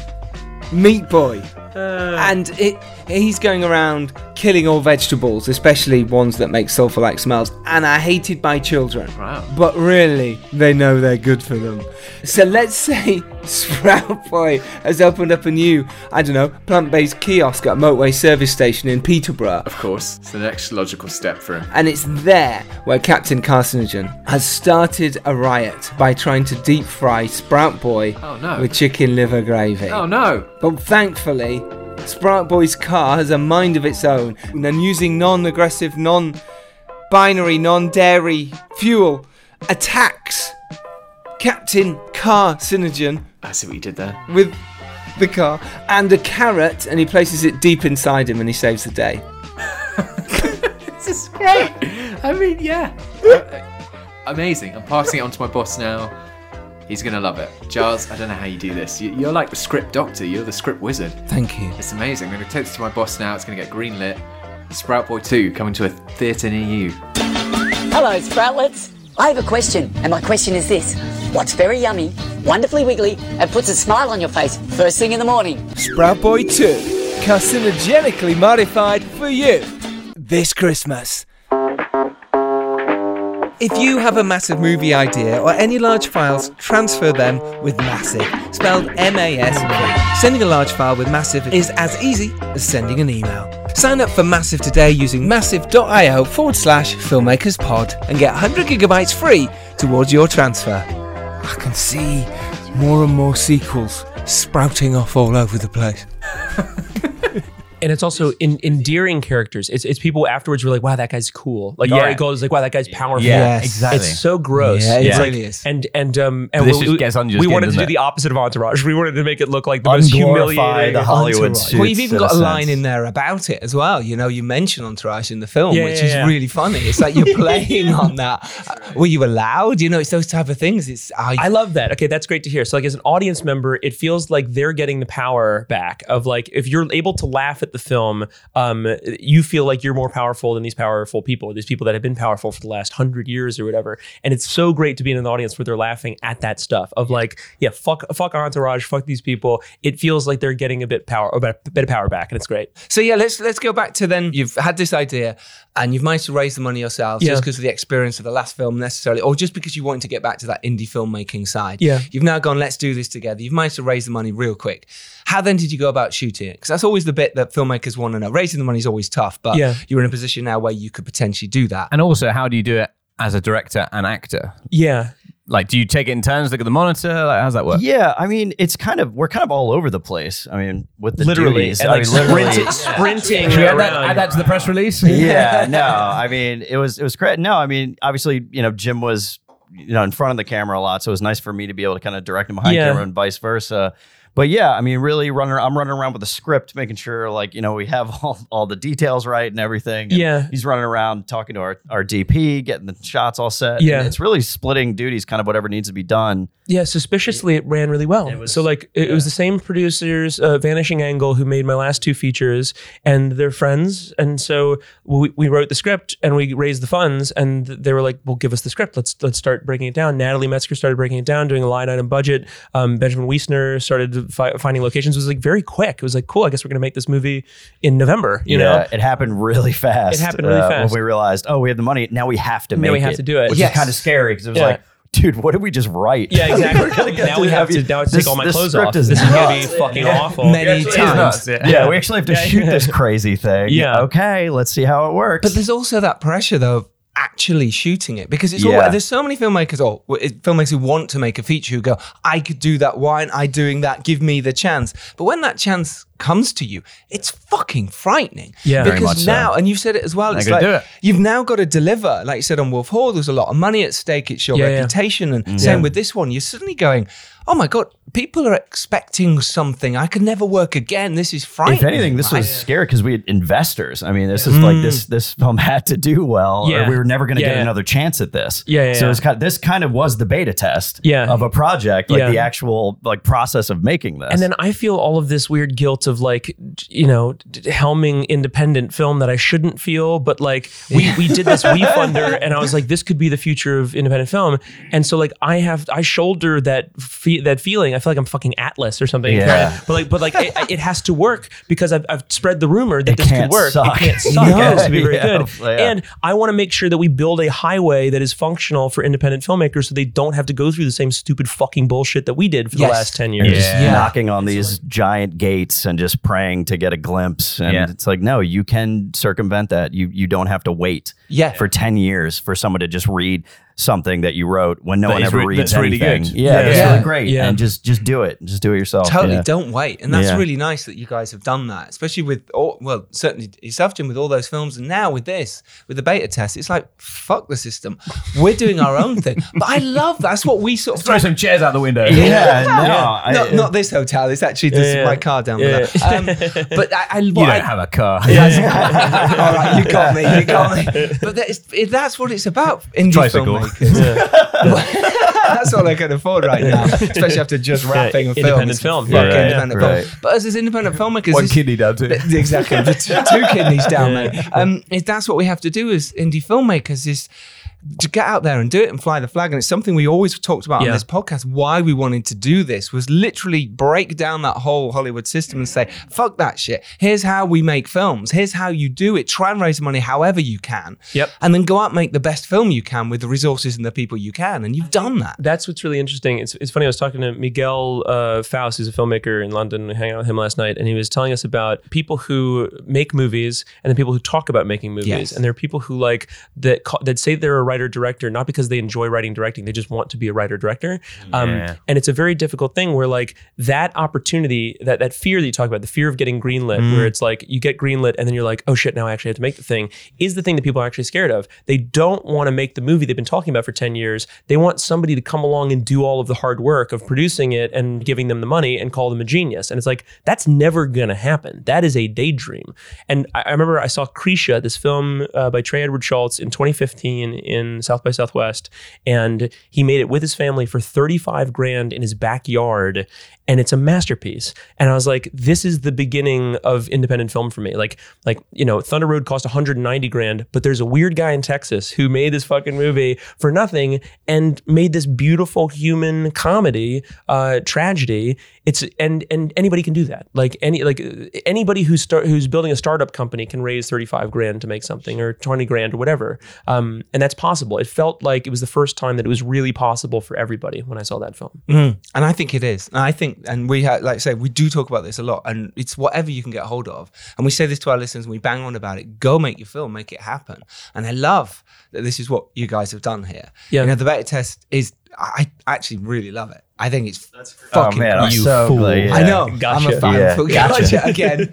Meat Boy. Uh. and it, he's going around killing all vegetables, especially ones that make sulfur-like smells, and are hated by children. Wow. But really, they know they're good for them. So let's say [LAUGHS] Sprout Boy has opened up a new, I don't know, plant-based kiosk at a motorway service station in Peterborough. Of course, it's the next logical step for him. And it's there where Captain Carcinogen has started a riot by trying to deep fry Sprout Boy Oh, no. with chicken liver gravy. Oh no! But thankfully, Sprout Boy's car has a mind of its own, and using non aggressive, non binary, non dairy fuel, attacks Captain Carcinogen I see what you did there. with the car and a carrot, and he places it deep inside him and he saves the day. [LAUGHS] This is great. I mean, yeah. Amazing. I'm passing it on to my boss now. He's gonna love it. Giles, I don't know how you do this. You- You're like the script doctor. You're the script wizard. Thank you. It's amazing. I'm gonna take this to my boss now. It's gonna get greenlit. Sprout Boy 2 coming to a theatre near you. Hello, Sproutlets. I have a question, and my question is this What's very yummy, wonderfully wiggly, and puts a smile on your face first thing in the morning? Sprout Boy 2, carcinogenically modified for you this Christmas. If you have a massive movie idea or any large files, transfer them with Massive, spelled M A S. Sending a large file with Massive is as easy as sending an email. Sign up for Massive today using massive.io forward slash filmmakerspod and get 100 gigabytes free towards your transfer. I can see more and more sequels sprouting off all over the place. [LAUGHS] and it's also in, endearing characters. It's, it's people afterwards who are like, wow, that guy's cool. Like Yeah. Ari Gold is like, wow, that guy's powerful. Yeah, Yes. exactly. It's so gross. Yeah, it it's really like, is. And and um and But this we, just gets on your we skin, wanted to do it? the opposite of Entourage. We wanted to make it look like the most Unglorify humiliating the Hollywood. Well, you've even in a got a line sense. in there about it as well. You know, you mention Entourage in the film, Yeah, which yeah, is yeah. really funny. It's like you're [LAUGHS] playing on that. Uh, Were you allowed? You know, it's those type of things. It's I, I love that. Okay, that's great to hear. So, like, as an audience member, it feels like they're getting the power back of like if you're able to laugh at the film, um, you feel like you're more powerful than these powerful people, these people that have been powerful for the last hundred years or whatever. And it's so great to be in an audience where they're laughing at that stuff of like, yeah, fuck, fuck Entourage, fuck these people. It feels like they're getting a bit power, a bit, of power back, and it's great. So yeah, let's let's go back to then. You've had this idea, and you've managed to raise the money yourselves Yeah. just because of the experience of the last film necessarily, or just because you wanted to get back to that indie filmmaking side. Yeah. You've now gone, let's do this together. You've managed to raise the money real quick. How then did you go about shooting it? Because that's always the bit that filmmakers want to know. Raising the money is always tough, but Yeah. you're in a position now where you could potentially do that. And also, how do you do it as a director and actor? Yeah. Like, do you take it in turns, look at the monitor? Like, how's that work? Yeah, I mean, it's kind of we're kind of all over the place. I mean, with the Literally, duties, and I like mean, literally- sprinting, sprinting Should we add that, add that to the press release? [LAUGHS] yeah, [LAUGHS] no, I mean, it was it was great. No, I mean, obviously, you know, Jim was you know in front of the camera a lot, so it was nice for me to be able to kind of direct him behind Yeah. camera and vice versa. But yeah, I mean, really running. I'm running around with a script, making sure like you know we have [LAUGHS] all, all the details right and everything. And Yeah. he's running around talking to our our DP, getting the shots all set. Yeah. And it's really splitting duties, kind of whatever needs to be done. Yeah, suspiciously, it ran really well. so, like, it, it was the same producers, uh, Vanishing Angle, who made my last two features, and they're friends. And so we, we wrote the script and we raised the funds, and they were like, "Well, give us the script. Let's let's start breaking it down." Natalie Metzger started breaking it down, doing a line item budget. Um, Benjamin Wiesner started fi- finding locations. Was like very quick. It was like, "Cool, I guess we're gonna make this movie in November." You yeah, know, it happened really fast. It happened really uh, fast. when we realized, oh, we have the money. Now we have to Now make we have it, to do it. which Yes. is kind of scary because it was Yeah. like, dude, what did we just write? Yeah, exactly. We're gonna get now we have to now to this- take all my this clothes script off. This is gonna be fucking awful. Many times. Yeah, we actually have to Yeah. shoot this crazy thing. [LAUGHS] Yeah. Okay, let's see how it works. But there's also that pressure though of actually shooting it because it's Yeah. all there's so many filmmakers or w- filmmakers who want to make a feature who go, I could do that. Why aren't I doing that? Give me the chance. But when that chance comes to you, it's fucking frightening. Yeah. because Very much so. now, and you've said it as well. Now like do it. you've now got to deliver. Like you said on Wolf Hall, there's a lot of money at stake. It's your Yeah, yeah. reputation, and mm. same with this one. You're suddenly going, oh my god, people are expecting something. I could never work again. This is frightening. if anything, this was scary because we had investors. I mean, this is like mm. this this film [LAUGHS] had to do well, Yeah. or we were never going to Yeah, get yeah. another chance at this. Yeah, yeah, so yeah. it's kind this kind of was the beta test Yeah. of a project, like Yeah. the actual like process of making this. And then I feel all of this weird guilt of like, you know, helming independent film that I shouldn't feel, but like we we did this [LAUGHS] Wefunder, and I was like, this could be the future of independent film, and so like I have I shoulder that fe- that feeling. I feel like I'm fucking Atlas or something. Yeah. But like, but like it, it has to work because I've, I've spread the rumor that It this could can't work. [LAUGHS] suck. It can't suck. No. It has to be very Yeah. good. Yeah. And I want to make sure that we build a highway that is functional for independent filmmakers, so they don't have to go through the same stupid fucking bullshit that we did for Yes. the last ten You're years. just Yeah. knocking on these giant gates and just praying to get a glimpse. And Yeah. it's like, no, you can circumvent that. You you don't have to wait Yeah. for 10 years for someone to just read something that you wrote when no That one ever re- reads that's really good. Yeah, Yeah. that's Yeah. really great. Yeah. And just just do it. Just do it yourself. Totally, Yeah. don't wait, and that's Yeah. really nice that you guys have done that, especially with all, well, certainly yourself, Jim, with all those films, and now with this, with the beta test, it's like fuck the system, we're doing our own thing. [LAUGHS] But I love that's what we sort of Throw some chairs out the window. Yeah, no, I- not, not this hotel. It's actually just Yeah, yeah. my car down Yeah, below. Um, but I, I, You don't I- have a car. [LAUGHS] [LAUGHS] all right, you got me, you got me. But that is, that's what it's about. Indie Tricycle. Filmmakers. [LAUGHS] that's all I can afford right now, especially after just wrapping a film. independent It's film. fucking Yeah, yeah, independent right. film. But as as independent filmmakers, One kidney down too. Exactly. The t- two kidneys down, [LAUGHS] mate. Um, if that's what we have to do as indie filmmakers is to get out there and do it and fly the flag. And it's something we always talked about Yeah. on this podcast. Why we wanted to do this was literally break down that whole Hollywood system and say, fuck that shit. Here's how we make films. Here's how you do it. Try and raise money however you can. Yep. And then go out and make the best film you can with the resources and the people you can. And you've done that. That's what's really interesting. It's, it's funny. I was talking to Miguel uh, Faust, who's a filmmaker in London. We hang out with him last night, and he was telling us about people who make movies and the people who talk about making movies. Yes. And there are people who like that that say they're a writer director not because they enjoy writing directing they just want to be a writer director um, Yeah. and it's a very difficult thing where like that opportunity that that fear that you talk about the fear of getting greenlit Mm. where it's like you get greenlit and then you're like oh shit now I actually have to make the thing is the thing that people are actually scared of. They don't want to make the movie they've been talking about for 10 years. They want somebody to come along and do all of the hard work of producing it and giving them the money and call them a genius. And it's like that's never gonna happen. That is a daydream. And I, I remember I saw Krisha this film uh, by Trey Edward Shults in 2015 in South by Southwest and he made it with his family for 35 grand in his backyard and it's a masterpiece. And i was like this is the beginning of independent film for me. Like like you know thunder road cost 190 grand but there's a weird guy in texas who made this fucking movie for nothing and made this beautiful human comedy uh tragedy. It's and and anybody can do that. Like any like anybody who's start who's building a startup company can raise 35 grand to make something or 20 grand or whatever. Um and that's possible. It felt like it was the first time that it was really possible for everybody when i saw that film. Mm. And I think it is. And I think, and we have, like I say, we do talk about this a lot, and it's whatever you can get hold of. And we say this to our listeners, and we bang on about it. Go make your film, make it happen. And I love that this is what you guys have done here. Yeah. You know, the beta test is. I actually really love it. I think it's Oh fucking. man, I'm great. so glad. I know. I'm a Gotcha. fan. Yeah. But Gotcha. [LAUGHS] Gotcha again.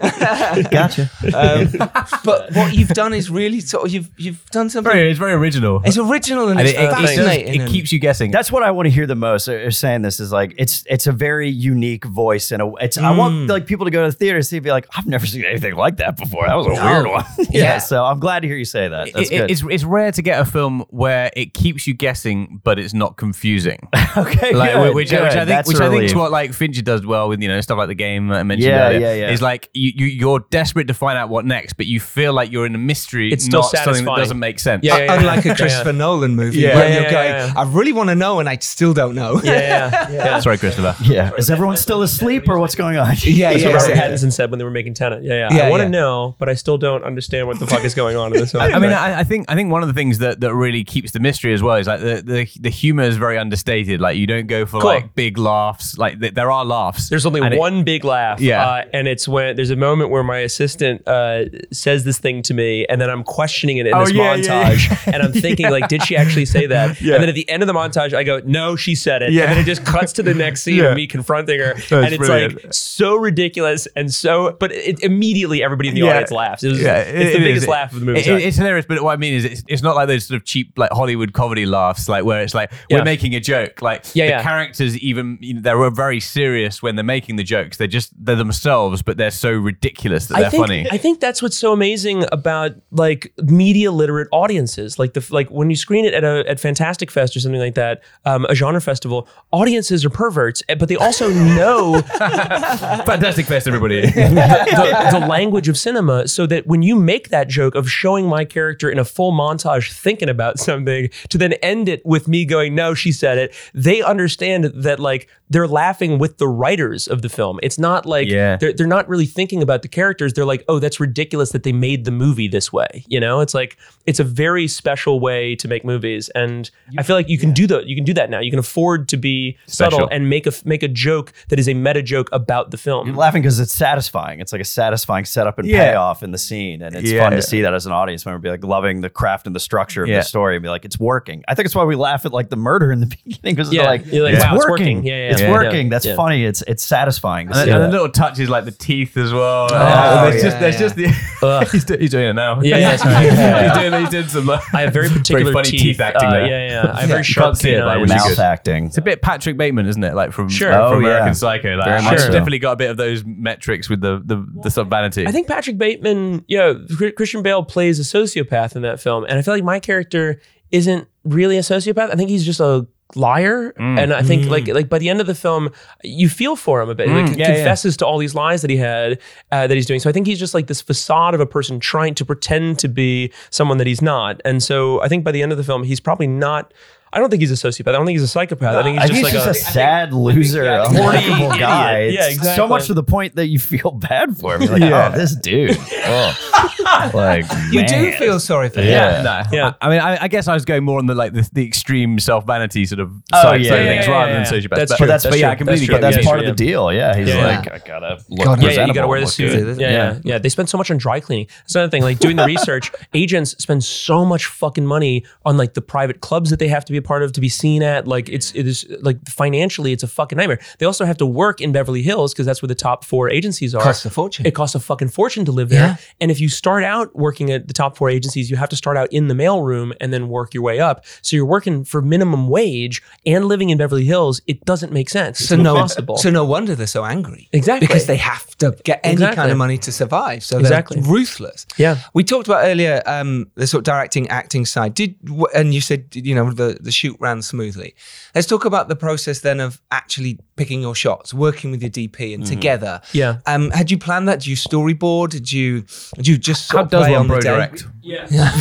Gotcha. um, but what you've done is really sort of you've you've done something. Very, it's very original. It's original and, And it's it, it, it, does- fascinating. it keeps you guessing. That's what I want to hear the most. uh, Saying this is like it's it's a very unique voice and a, it's I Mm. want like people to go to the theater and see and be like I've never seen anything like that before. That was a No. weird one. [LAUGHS] yeah, Yeah. So I'm glad to hear you say that. That's It- it- good. it's, it's rare to get a film where it keeps you guessing, but it's not confusing. [LAUGHS] okay, like good, which, good. which I think That's which a I think is what like Fincher does well with you know stuff like the game that I mentioned Yeah, earlier. yeah, yeah. Is like you, you you're desperate to find out what next, but you feel like you're in a mystery. It's still not something that doesn't make sense. Yeah, yeah, yeah. Unlike a Christopher Nolan movie Yeah. where Yeah, you're yeah, going, yeah, yeah. I really want to know and I still don't know. yeah yeah, [LAUGHS] yeah. Sorry, Christopher. yeah. Is everyone still asleep or what's going on? yeah, That's yeah. what Robert. Pattinson said when they were making Tenet. Yeah, yeah. Yeah, I want to yeah. know, but I still don't understand what the fuck is going on in this. [LAUGHS] I mean, I, I think I think one of the things that, that really keeps the mystery as well is like the, the the humor is very understated. Like you don't go for Cool. like big laughs. Like th- there are laughs. There's only And it- one big laugh. Yeah. Uh, and it's when there's a moment where my assistant uh, says this thing to me, and then I'm questioning it in Oh, this yeah, yeah, montage. and I'm thinking, like, did she actually say that? [LAUGHS] Yeah. And then at the end of the montage, I go, no, she said it. Yeah. And then it just cuts to the next scene Yeah. of me confronting her. and it's brilliant. like so ridiculous and so, but it, immediately everybody in the Yeah. audience laughs. It was, Yeah, it's it- the it biggest is. laugh of the movie. It- it- it's hilarious, but what I mean is, it's, it's not like those sort of cheap, like Hollywood comedy laughs, like where it's like Yeah. we're making a joke. Like Yeah, the yeah. characters, even you know, they're very serious when they're making the jokes. They're just they're themselves, but they're so ridiculous that they're think, funny. I think that's what's so amazing about like media literate audiences. Like the like when you screen it at a at Fantastic Fest or something like that, um, a genre festival, audiences are perverts, eh, but they also know [LAUGHS] Fantastic fest, everybody. [LAUGHS] the, the language of cinema so that when you make that joke of showing my character in a full montage thinking about something to then end it with me going no she said it they understand that like they're laughing with the writers of the film it's not like Yeah. they're, they're not really thinking about the characters they're like oh that's ridiculous that they made the movie this way you know it's like it's a very special way to make movies and i feel like you can do that you can do that now you can afford to be subtle and make a make a joke that is a meta joke about the film You're laughing because it's satisfying. It's like a satisfying setup and Yeah. payoff in the scene, and it's Yeah. fun to see that as an audience member. Be like loving the craft and the structure of Yeah. the story, and be like, it's working. I think it's why we laugh at like the murder in the [LAUGHS] beginning because Yeah. like, You're like, it's, wow, it's working. working. Yeah, yeah, it's yeah. working. Yeah. That's Yeah. funny. It's it's satisfying. And, see and the little touches like the teeth as well. Oh, Uh, there's yeah, just there's yeah. just the [LAUGHS] he's, do- he's doing it now. Yeah, yeah, [LAUGHS] sorry. he's doing he's doing some. like, I have very particular funny teeth. teeth acting Uh, there. Yeah, yeah. I have You very sharp can't see it, but canines. which is mouth acting. It's a bit Patrick Bateman, isn't it? Like from Sure. from Oh, American. Psycho. Like, Very it's much so. definitely got a bit of those metrics with the the, the sort of vanity. I think Patrick Bateman, yeah, Christian Bale plays a sociopath in that film, and I feel like my character isn't really a sociopath. I think he's just a liar, Mm. and I think like like by the end of the film, you feel for him a bit. Like, Mm, he yeah, yeah. confesses to all these lies that he had uh, that he's doing. So I think he's just like this facade of a person trying to pretend to be someone that he's not. And so I think by the end of the film, he's probably not I don't think he's a sociopath. I don't think he's a psychopath. I think he's I just think like he's a, just a sad loser, yeah, a horny likable idiot. guy. Yeah, exactly. So much to the point that you feel bad for him. You're like, Yeah. oh, this dude. [LAUGHS] Oh. like, You do feel sorry for him. Yeah. No, Yeah. I, I mean, I, I guess I was going more on the like the, the extreme self vanity sort of Oh, side, yeah, side of yeah, things yeah, rather yeah, than yeah. sociopath. That's but, true. But that's, That's but yeah. I completely get But that's part yeah. of the deal. Yeah. He's Yeah. like, I gotta look yeah, yeah, you gotta wear the suit. Yeah, yeah, yeah. They spend so much on dry cleaning. That's another thing. Like doing the [LAUGHS] research, agents spend so much fucking money on like the private clubs that they have to be a part of to be seen at. Like it's it is like financially, it's a fucking nightmare. They also have to work in Beverly Hills because that's where the top four agencies are. Costs a fortune. It costs a fucking fortune to live there. Yeah. And if you start out working at the top four agencies, you have to start out in the mailroom and then work your way up. So you're working for minimum wage and living in Beverly Hills. It doesn't make sense. It's So no, impossible. so no wonder they're so angry. Exactly. because they have to get any Exactly. kind of money to survive. So Exactly. ruthless. Yeah. We talked about earlier um, the sort of directing, acting side. Did and you said you know the the shoot ran smoothly. Let's talk about the process then of actually picking your shots, working with your DP and together. Yeah. Um, had you planned that? Did you storyboard? Did you did you just sort How of does play one on the bro day? [LAUGHS] direct? [LAUGHS] Yeah. yeah.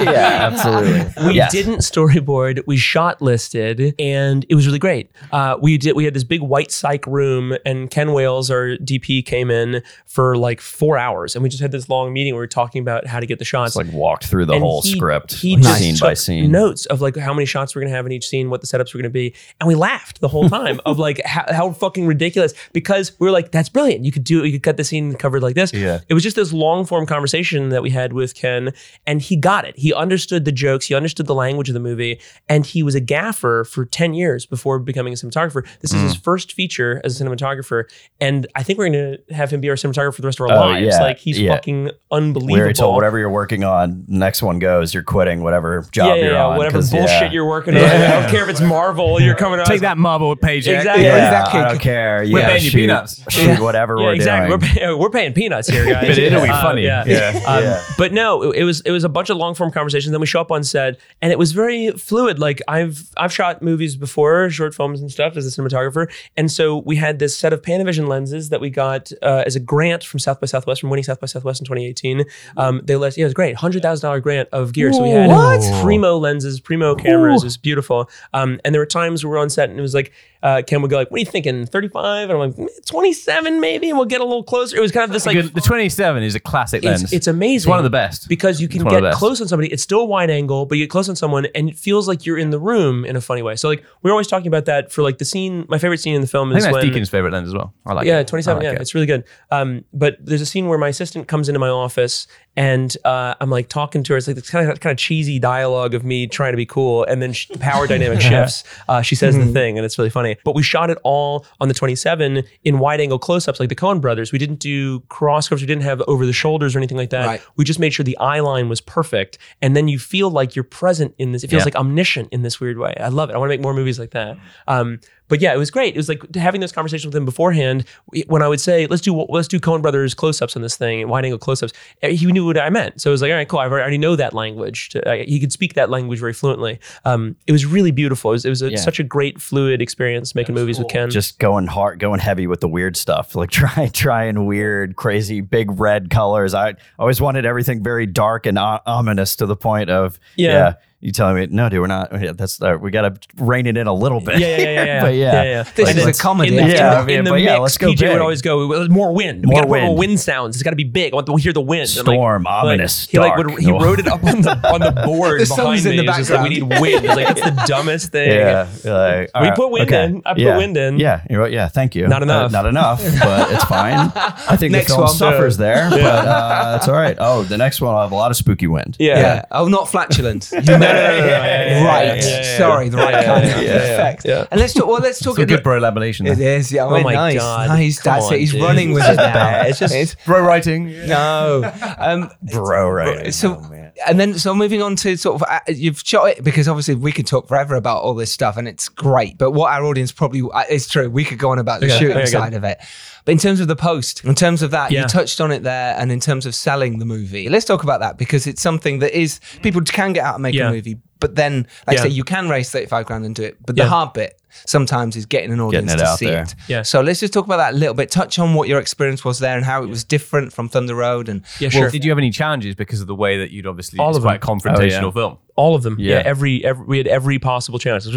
yeah, absolutely. We Yes. didn't storyboard. We shot listed, and it was really great. Uh, we did. We had this big white psych room, and Ken Wales, our DP, came in for like four hours, and we just had this long meeting where we were talking about how to get the shots. It's like walked through the And whole he- script, He like, scene took by scene. notes of like how many shots we're gonna have in each scene, what the setups were gonna be, and we laughed the whole time of like how, how fucking ridiculous because we were like, "That's brilliant! You could do, you could cut the scene covered like this." Yeah. It was just this long form conversation that we had with Ken, and he got it. He understood the jokes, he understood the language of the movie, and he was a gaffer for ten years before becoming a cinematographer. This is his Mm. first feature as a cinematographer, and I think we're gonna have him be our cinematographer for the rest of our Oh, lives. yeah, Like he's yeah. fucking unbelievable. We told whatever you're working on, next one goes, you're quitting whatever job yeah, you're yeah, on. whatever bullshit you're working on. I don't care if it's Marvel. [LAUGHS] You're coming on. Take that Marvel paycheck. Exactly. Yeah, exactly. I don't care. We're yeah, paying you shoot, peanuts. Shoot whatever Yeah, we're exactly. doing. We're, pay- we're paying peanuts here, [LAUGHS] guys. But it'll be Uh, funny. yeah. Yeah. Um, Yeah. But no, it, it was it was a bunch of long form conversations. Then we show up on set, and it was very fluid. Like I've I've shot movies before, short films and stuff as a cinematographer, and so we had this set of Panavision lenses that we got uh, as a grant from South by Southwest, from winning South by Southwest in 2018. Um, they let yeah, it was great, hundred thousand dollar grant of gear. So we had primo lenses, primo cameras. It was beautiful. Um, and there were times where we on set, and it was like uh, Ken would go like, "What are you thinking? 35?" And I'm like, "Mm, "27 maybe," and we'll get a little closer. It was kind of this like Good- the 27 is a classic lens. it's, it's amazing. It's one of the best. because you can It's one of get best. close on somebody. It's still a wide angle, but you get close on someone, and it feels like you're in the room in a funny way. So like we're always talking about that for like the scene. My favorite scene in the film I think is that's when Deacon's favorite lens as well. I like it. yeah, it. 27. I like yeah, it. it's really good. Um, but there's a scene where my assistant comes into my office and uh, I'm like talking to her. It's like this kind of kind of cheesy dialogue of me trying to be cool, and then sh- the power dynamic [LAUGHS] shifts. Uh, she says the thing, and it's really funny. But we shot it all on the 27 in wide angle close ups, like the Coen Brothers. We didn't do cross cuts. We didn't have over the shoulders or anything like that. Right. We just made sure the eye line was perfect, and then you feel like you're present in this. It feels Yeah. like omniscient in this weird way. I love it. I want to make more movies like that. Um, but yeah, it was great. It was like having those conversations with him beforehand. When I would say, "Let's do let's do Coen Brothers close-ups on this thing, and wide angle close-ups," eh, he knew what I meant. So it was like, "All right, cool. I already know that language." To, uh, he could speak that language very fluently. Um, it was really beautiful. It was, it was a, Yeah. such a great fluid experience making movies with Ken. just going hard, going heavy with the weird stuff. Like [LAUGHS] try, trying weird, crazy, big red colors. I always wanted everything very dark and o- ominous to the point of Yeah. yeah. You telling me no, dude, we're not. Yeah, that's uh, we got to rein it in a little bit. yeah, yeah, yeah, yeah, but yeah, yeah. This And is a then comedy. In the, Yeah, in the, I mean, in the but yeah, mix, let's go PJ would always go, "More wind. we More got to put more wind. wind sounds. It's got to be big. I want to hear the wind." I'm like- Storm, like, ominous, He like would, he wrote it up on the on the [LAUGHS] board The behind me. in the It was just like, we need wind. I was like, that's the [LAUGHS] dumbest thing. Yeah, like, We right, put wind okay. in. I put yeah. wind in. Yeah, you're right. Yeah, thank you. Not Uh, enough. not enough, but it's fine. I think Next the film one. suffers there, but uh, it's all right. Oh, the next one will have a lot of spooky wind. Yeah. Yeah. Oh, not flatulence. [LAUGHS] You meant [LAUGHS] yeah, right. Sorry, the right kind of [LAUGHS] yeah, yeah. effect. Yeah. And let's talk. Well, let's talk. Some good bro lamination. It there. is. Yeah. Oh Oh my nice. God. Nice. Come That's on, it. He's dude. running with It's it now. It's just- It's- Bro writing. [LAUGHS] no. Um, Bro, right? so and then so moving on to sort of uh, you've shot it because obviously we could talk forever about all this stuff and it's great but what our audience probably uh, it's true we could go on about the Okay, shooting okay, good. side of it but in terms of the post in terms of that Yeah. you touched on it there and in terms of selling the movie let's talk about that because it's something that is people can get out and make Yeah. a movie but then like I say you can raise 35 grand and do it but Yeah. the hard bit sometimes is getting an audience Getting it to out see there. it. Yeah. So let's just talk about that a little bit. Touch on what your experience was there and how it was different from Thunder Road. And Yeah, well, sure. Did you have any challenges because of the way that you'd obviously All it's of quite a them. confrontational Oh, yeah. film? all of them. Yeah, Yeah. every, every we had every possible challenge. If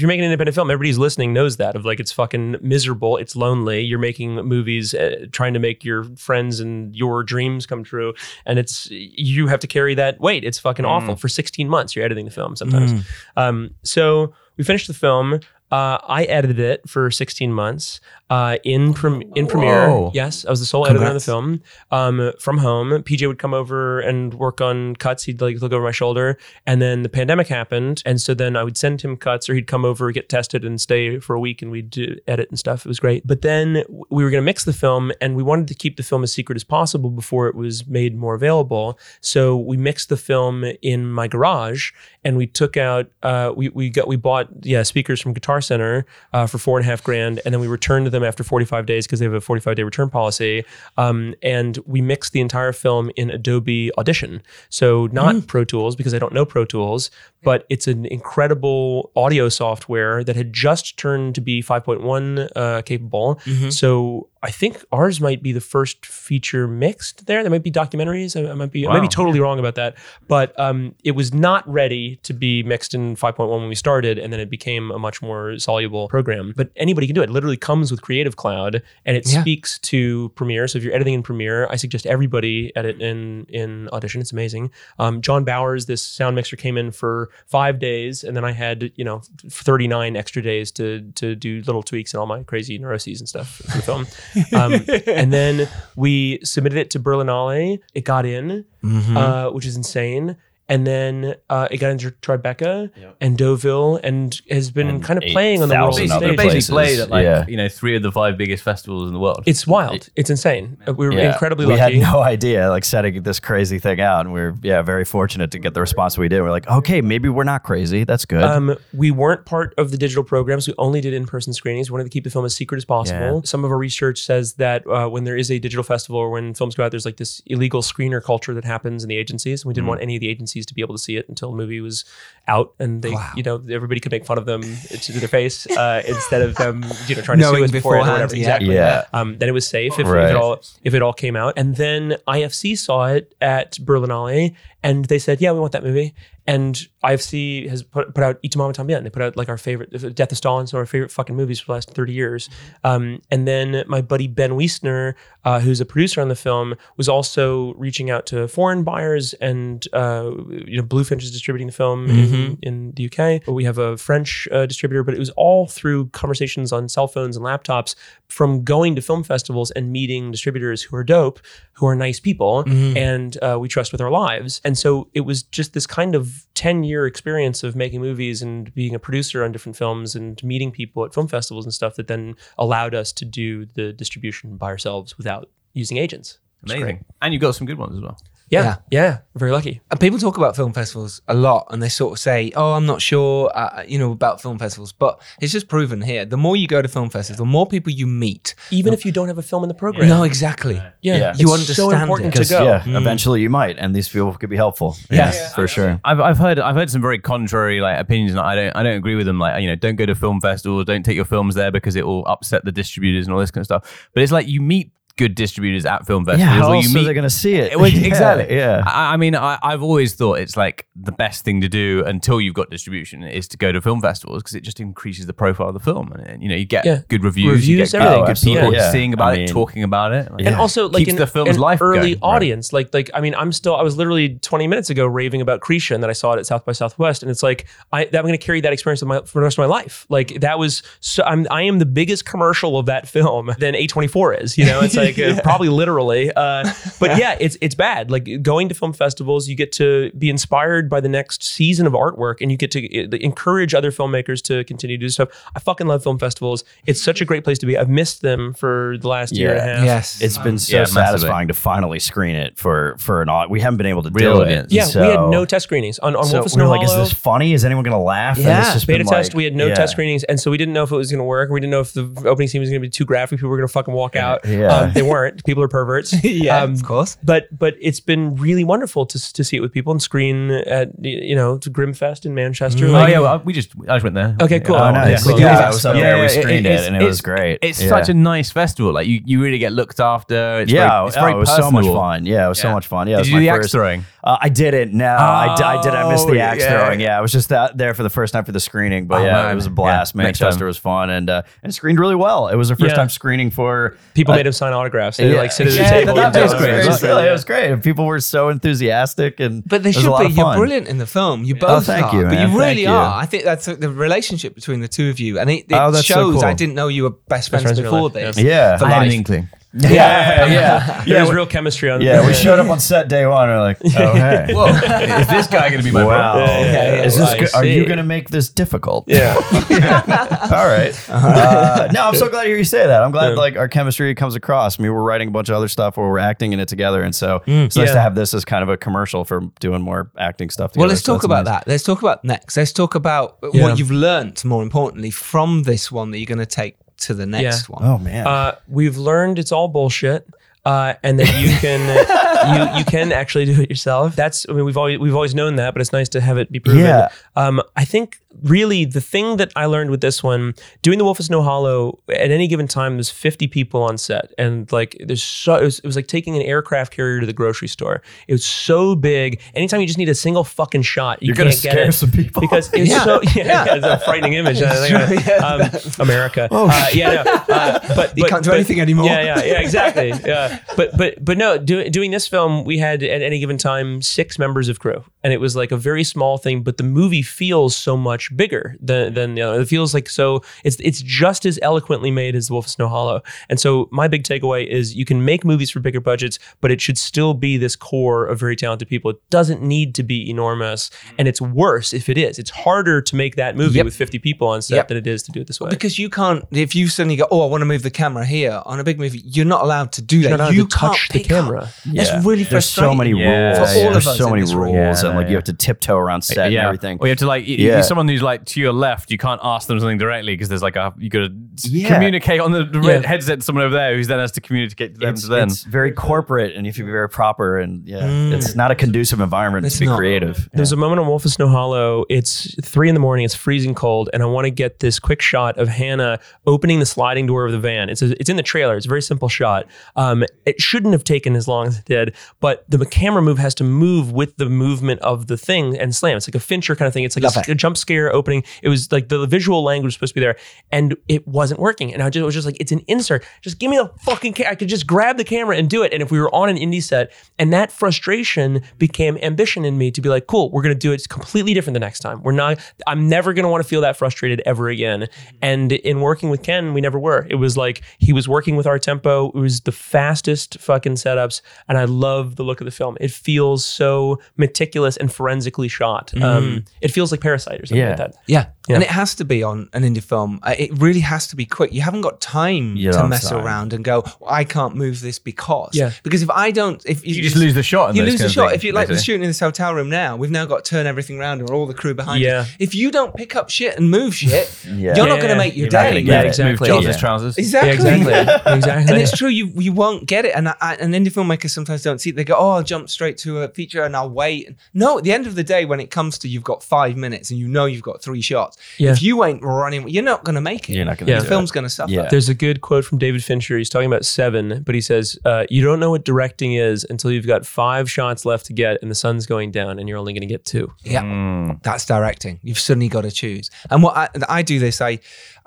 you're making an independent film, everybody's listening knows that of like it's fucking miserable, it's lonely. You're making movies, uh, trying to make your friends and your dreams come true, and it's you have to carry that weight. It's fucking awful. For 16 months, you're editing the film sometimes. Um, so we finished the film. Uh, I edited it for 16 months uh, in prem- in Premiere. Whoa. Yes, I was the sole editor on the film um, from home. PJ would come over and work on cuts. He'd like look over my shoulder, and then the pandemic happened, and so then I would send him cuts, or he'd come over, get tested, and stay for a week, and we'd do, edit and stuff. It was great. But then we were going to mix the film, and we wanted to keep the film as secret as possible before it was made more available. So we mixed the film in my garage, and we took out uh, we we got we bought yeah speakers from Guitar Center uh, for four and a half grand, and then we returned them after 45 days because they have a 45 day return policy. Um, and we mixed the entire film in Adobe Audition, so not Pro Tools because I don't know Pro Tools, but it's an incredible audio software that had just turned to be 5.1 uh, capable. So I think ours might be the first feature mixed there. There might be documentaries. I, I might be I might be totally wrong about that, but um, it was not ready to be mixed in 5.1 when we started, and then it became a much more soluble program. But anybody can do it. It literally comes with Creative Cloud, and it Yeah. speaks to Premiere. So if you're editing in Premiere, I suggest everybody edit in in Audition. It's amazing. Um, John Bowers, this sound mixer, came in for five days, and then I had you know 39 extra days to to do little tweaks and all my crazy neuroses and stuff for the film. [LAUGHS] Um, and then we submitted it to Berlinale. It got in, Mm-hmm. uh, which is insane. And then uh, it got into Tribeca and Deauville, and has been And kind of playing on the world 8,000 stage. other Basically, places. basically played at like Yeah. you know three of the five biggest festivals in the world. It's wild. It's insane. We were Yeah. incredibly we lucky. We had no idea, like setting this crazy thing out, and we are yeah very fortunate to get the response we did. We're like, okay, maybe we're not crazy. That's good. Um, we weren't part of the digital programs. We only did in-person screenings. We wanted to keep the film as secret as possible. Yeah. Some of our research says that uh, when there is a digital festival or when films go out, there's like this illegal screener culture that happens in the agencies. And we didn't want any of the agencies to be able to see it until the movie was out, and they, you know, everybody could make fun of them to their face uh, instead of them, you know, trying to sue Knowing us beforehand or beforehand, whatever. yeah. Exactly. Yeah. Um, then it was safe if, if it all if it all came out. And then IFC saw it at Berlinale, and they said, "Yeah, we want that movie." And IFC has put, put out Y Tu Mamá También. And they put out like our favorite Death of Stalin, so our favorite fucking movies for the last 30 years. Um, and then my buddy Ben Wiesner, uh, who's a producer on the film, was also reaching out to foreign buyers and uh, you know Bluefinch is distributing the film in, in the UK. We have a French uh, distributor, but it was all through conversations on cell phones and laptops from going to film festivals and meeting distributors who are dope, who are nice people, and uh, we trust with our lives. And so it was just this kind of 10 year experience of making movies and being a producer on different films and meeting people at film festivals and stuff that then allowed us to do the distribution by ourselves without using agents. Amazing, and you've got some good ones as well. Yeah, Yeah. yeah, very lucky. And people talk about film festivals a lot, and they sort of say, "Oh, I'm not sure, uh, you know, about film festivals." But it's just proven here: the more you go to film festivals, the more people you meet. Even if you don't have a film in the program. No, exactly. Yeah, Yeah. You it's so understand important it. to 'Cause, go. yeah, eventually you might, and these people could be helpful. Yes. for sure. I've, I've heard I've heard some very contrary like opinions, and I don't I don't agree with them. Like you know, don't go to film festivals, don't take your films there because it will upset the distributors and all this kind of stuff. But it's like you meet good distributors at film festivals. Yeah, how or else you are they going to see it? [LAUGHS] Well, [LAUGHS] Yeah, exactly. Yeah. I, I mean, I, I've always thought it's like the best thing to do until you've got distribution is to go to film festivals because it just increases the profile of the film, and, and, you know you get Yeah. good reviews, Reviews, you get good, everything. good people oh, Yeah. seeing about I it, talking about it, Like, and also like keeps an, the film's an life early going. audience like like i mean i'm still i was literally 20 minutes ago raving about Krisha and that i saw it at south by southwest and it's like i that i'm going to carry that experience with my, for the rest of my life like that was so i'm i am the biggest commercial of that film than a24 is you know it's like [LAUGHS] uh, [LAUGHS] probably literally uh, but yeah it's it's bad like going to film festivals you get to be inspired by the next season of artwork and you get to uh, encourage other filmmakers to continue to do stuff i fucking love film festivals it's such a great place to be i've missed them for the last year and a half Yes. It's been so Yeah, satisfying to finally screen it for for an audience. We haven't been able to Real do audience. it. Yeah, so, we had no test screenings on, on So Wolf of we Snow were like, is this funny? Is anyone going to laugh? Yeah. it's just beta been test. like- we had no yeah. test screenings, and so we didn't know if it was going to work. We didn't know if the opening scene was going to be too graphic. People were going to fucking walk out. Yeah. Um, [LAUGHS] they weren't. People are perverts. [LAUGHS] Yeah, Um, of course. But but it's been really wonderful to to see it with people and screen at you know to Grimmfest in Manchester. Oh Like- yeah, well, we just I just went there. Okay, cool. Oh, nice. cool. Yeah, I was up there. We screened it, it's- and it was great. It's Yeah. such a nice festival. Like you, you really get looked after. It's yeah, very, it's oh, very it was so much fun. Yeah, it was so much fun. Yeah, Did it was you my do the first- axe throwing? Uh, I didn't. No, I, d- I did. I missed Oh, the axe yeah. throwing. Yeah, I was just that, there for the first time for the screening. But Oh, yeah, man. it was a blast. Yeah, next Manchester was fun and uh, and it screened really well. It was our first Yeah. time screening for people uh, made him sign autographs. They like sit at the yeah, table. That, and that was great. It was, really, it was great. People were so enthusiastic and But they it was a should lot be. You're brilliant in the film. You Oh, both thank are. you, But man. you Thank really you. are. I think that's the relationship between the two of you, and it, it Oh, that's so shows. cool. I didn't know you were best friends, friends before life, this. Yeah. for I had an inkling. Yeah, yeah, yeah. [LAUGHS] There was real chemistry on. Yeah, we showed up on set day one. And we're like, [LAUGHS] oh hey, Whoa, is this guy going to be my wow. brother? Yeah, yeah, yeah. Is this? I Good? Are you going to make this difficult? Yeah. [LAUGHS] All right. Uh, no, I'm so glad to hear you say that. I'm glad Yeah. like our chemistry comes across. I mean, we're writing a bunch of other stuff where we're acting in it together, and so it's nice Yeah. to have this as kind of a commercial for doing more acting stuff. Together. Well, let's So talk about nice. that. Let's talk about next. Let's talk about Yeah. what you've learned, more importantly, from this one that you're going to take to the next one. Oh man. Uh, we've learned it's all bullshit. Uh, and that you can [LAUGHS] you you can actually do it yourself. That's I mean we've always we've always known that, but it's nice to have it be proven. Yeah. Um, I think really the thing that I learned with this one, doing the Wolf of Snow Hollow, at any given time there's 50 people on set, and like there's so it was, it was like taking an aircraft carrier to the grocery store. It was so big. Anytime you just need a single fucking shot, you You're gonna can't get scare it some people. because it's Yeah. so [LAUGHS] yeah, yeah, it's a frightening image. Um, America. uh, yeah, no, uh, but You but- can't do but- anything anymore. Yeah, yeah, yeah, exactly. [LAUGHS] Yeah, but but but no, do, doing this film, we had at any given time six members of crew, and it was like a very small thing. But the movie feels so much bigger than than you know, it feels like so. It's it's just as eloquently made as The Wolf of Snow Hollow. And so my big takeaway is you can make movies for bigger budgets, but it should still be this core of very talented people. It doesn't need to be enormous, mm-hmm. and it's worse if it is. It's harder to make that movie Yep. with 50 people on set Yep. than it is to do it this way. Because you can't, if you suddenly go, oh, I want to move the camera here on a big movie, you're not allowed to do that. You're not you to touch can't the pick up. camera. That's Yeah. really There's so frustrating. many Yeah, rules. For all of There's us so many rules, Yeah, and like yeah. you have to tiptoe around set and everything. Or you have to like, Yeah. yeah. someone who's like to your left, you can't ask them something directly because there's like a you got to Yeah. communicate on the the Yeah. headset to someone over there who's then has to communicate to them It's, to them. it's very corporate, and you have to be very proper, and yeah, Mm. it's not a conducive environment It's to be not. creative. There's a moment on Wolf of Snow Hollow. It's three in the morning. It's freezing cold, and I want to get this quick shot of Hannah opening the sliding door of the van. It's a, it's in the trailer. It's a very simple shot. Um, it shouldn't have taken as long as it did, but the camera move has to move with the movement of the thing and slam. It's like a Fincher kind of thing. It's like Love a, a jump scare opening. It was like the visual language was supposed to be there, and it wasn't working. And I just, was just like, it's an insert. Just give me the fucking. Ca- I could just grab the camera and do it. And if we were on an indie set, and that frustration became ambition in me to be like, cool, we're gonna do it completely different the next time. We're not. I'm never gonna want to feel that frustrated ever again. And in working with Ken, we never were. It was like he was working with our tempo. It was the fastest fucking setups, and I love the look of the film. It feels so meticulous and forensically shot. Um, it feels like Parasite or something Yeah. Like that. Yeah. Yeah. And it has to be on an indie film. Uh, It really has to be quick. You haven't got time You to mess time. around and go, well, I can't move this because. Yeah. Because if I don't, if you just lose the shot. you lose the shot. things, If you like, we're shooting in this hotel room now. We've now got to turn everything around and all the crew behind Yeah. you. If you don't pick up shit and move shit, [LAUGHS] Yeah. you're not going to make your You're day. gonna Yeah, exactly. Move Charles's Yeah. trousers. Exactly. Yeah, exactly. exactly. And it's true, you you won't get it. And I, I, and indie filmmakers sometimes don't see it. They go, "Oh, I'll jump straight to a feature and I'll wait." No, at the end of the day, when it comes to you've got five minutes and you know you've got three shots, Yeah. if you ain't running, you're not going to make it. You're not gonna Yeah. The film's going to suffer. Yeah. There's a good quote from David Fincher. He's talking about Seven, but he says, uh, "You don't know what directing is until you've got five shots left to get, and the sun's going down, and you're only going to get two. Yeah, Mm. that's directing. You've suddenly got to choose. And what I, I do this, I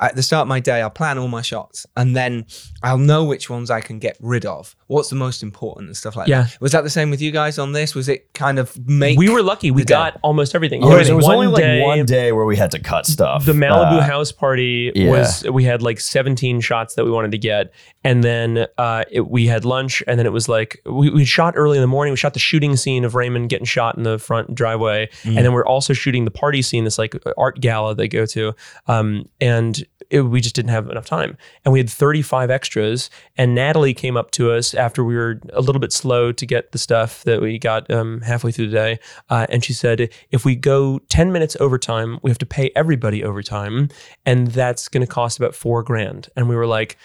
at the start of my day, I'll plan all my shots, and then I'll know which ones I can get rid of. What's the most important and stuff like Yeah. that. Was that the same with you guys on this? Was it kind of make? we were lucky. We the day? got almost everything. Oh, There there was one only like day- one day where we had to cut stuff. The Malibu Uh, house party yeah. was we had like 17 shots that we wanted to get, and then uh, it, we had lunch, and then it was like we, we shot early in the morning. We shot the shooting scene of Raymond getting shot in the front driveway, and then we're also shooting the party scene, this like art gala they go to, um, and it, we just didn't have enough time, and we had 35 extras, and Natalie came up to us after we were a little bit slow to get the stuff that we got um, halfway through the day, uh, and she said if we go 10 minutes overtime, we have to pay everybody overtime, and that's going to cost about four grand. And we were like,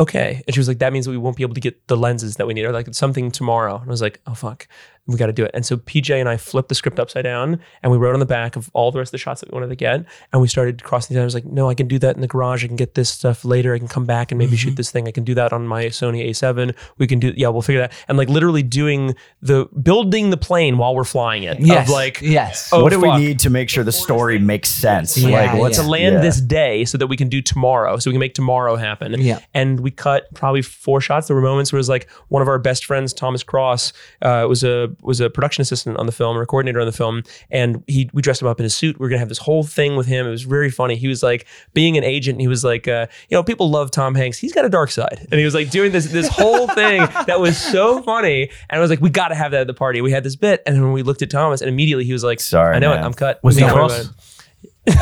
okay. And she was like, that means that we won't be able to get the lenses that we need, or like something tomorrow. And I was like, oh fuck, we got to do it. And so PJ and I flipped the script upside down, and we wrote on the back of all the rest of the shots that we wanted to get, and we started crossing. these out. I was like, no, I can do that in the garage. I can get this stuff later. I can come back and maybe shoot this thing. I can do that on my Sony A7. We can do, yeah, we'll figure that. And like literally doing the building the plane while we're flying it. Yes. Of like, yes. oh, what do fuck. we need to make sure the story makes sense? Yeah, like what's to land yeah. this day so that we can do tomorrow, so we can make tomorrow happen. Yeah. And we cut probably four shots. There were moments where it was like one of our best friends, Thomas Cross, uh, was a was a production assistant on the film, or a coordinator on the film, and he we dressed him up in his suit. We are gonna have this whole thing with him. It was very funny. He was like being an agent. And he was like, uh, you know, people love Tom Hanks. He's got a dark side, and he was like doing this this whole thing [LAUGHS] that was so funny. And I was like, we got to have that at the party. We had this bit, and then we looked at Thomas, and immediately he was like, Sorry, I know man. it. I'm cut. Was Don't he worry cross? [LAUGHS] [LAUGHS] there we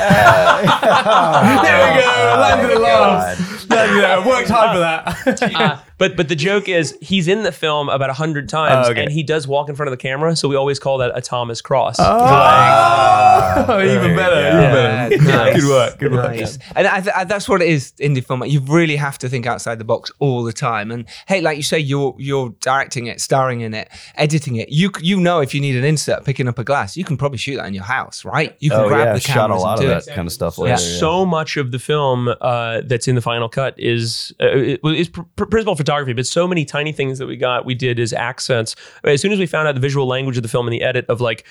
go. Landed the laugh. Landed it. I worked hard for that. Uh, but but the joke is he's in the film about a hundred times, Oh, okay. and he does walk in front of the camera. So we always call that a Thomas Cross. Oh, [LAUGHS] even better. Yeah, [LAUGHS] Even better. nice. Good work. Good work. Nice. And I th- I- that's what it is in indie film. You really have to think outside the box all the time. And hey, like you say, you're you're directing it, starring in it, editing it. You c- you know if you need an insert, picking up a glass, you can probably shoot that in your house, right? You can Oh grab yeah, the shot a cameras lot and of do that it. kind of stuff Yeah. later. So much of the film uh, that's in the final cut is uh, it- is pr- pr- principal photography, but so many tiny things that we got we did as accents. As soon as we found out the visual language of the film and the edit of like,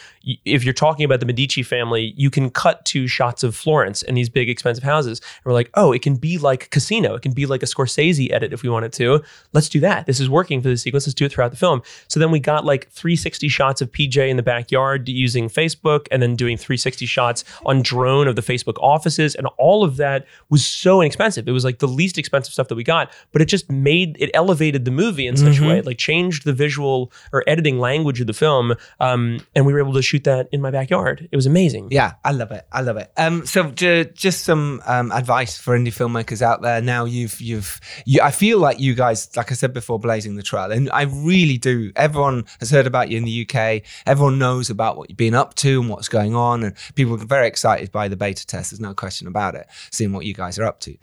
if you're talking about the Medici family, you can cut to shots of Florence and these big expensive houses. And we're like, oh, it can be like Casino. It can be like a Scorsese edit if we wanted to. Let's do that. This is working for the sequence. Let's do it throughout the film. So then we got like 360 shots of PJ in the backyard using Facebook and then doing 360 shots on drone of the Facebook offices. And all of that was so inexpensive. It was like the least expensive stuff that we got, but it just made it elevated the movie in such a way, like changed the visual or editing language of the film. Um, and we were able to shoot that in my backyard. It was amazing. Yeah, I love it. I love it. Um, so ju- just some um, advice for indie filmmakers out there. Now you've you've you, I feel like you guys, like I said before, blazing the trail, and I really do. Everyone has heard about you in the UK. Everyone knows about what you've been up to and what's going on, and people are very excited by the beta test. There's no question about it. Seeing what you guys are up to.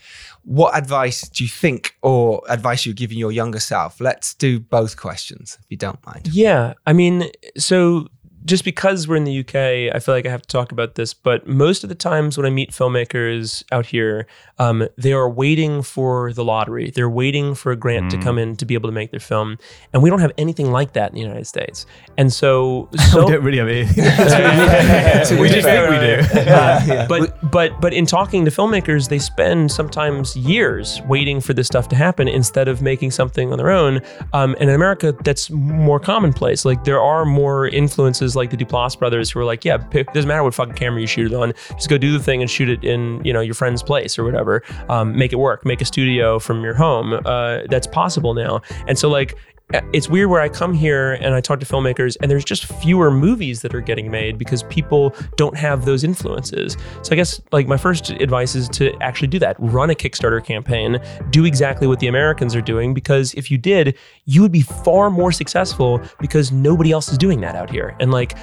What advice do you think, or advice you're giving your younger self? Let's do both questions, if you don't mind. Yeah. I mean, so just because we're in the UK, I feel like I have to talk about this, but most of the times when I meet filmmakers out here, um, they are waiting for the lottery. They're waiting for a grant to come in to be able to make their film. And we don't have anything like that in the United States. And so, [LAUGHS] so we don't really have anything. [LAUGHS] [LAUGHS] we we just think we do. Uh, but but but in talking to filmmakers, they spend sometimes years waiting for this stuff to happen instead of making something on their own. Um, and in America, that's more commonplace. Like there are more influences like the Duplass brothers who are like, yeah, pick, doesn't matter what fucking camera you shoot it on, just go do the thing and shoot it in you know your friend's place or whatever. Um, make it work. Make a studio from your home. Uh, that's possible now. And so like it's weird where I come here and I talk to filmmakers, and there's just fewer movies that are getting made because people don't have those influences. So I guess like my first advice is to actually do that. Run a Kickstarter campaign. Do exactly what the Americans are doing because if you did, you would be far more successful because nobody else is doing that out here. And like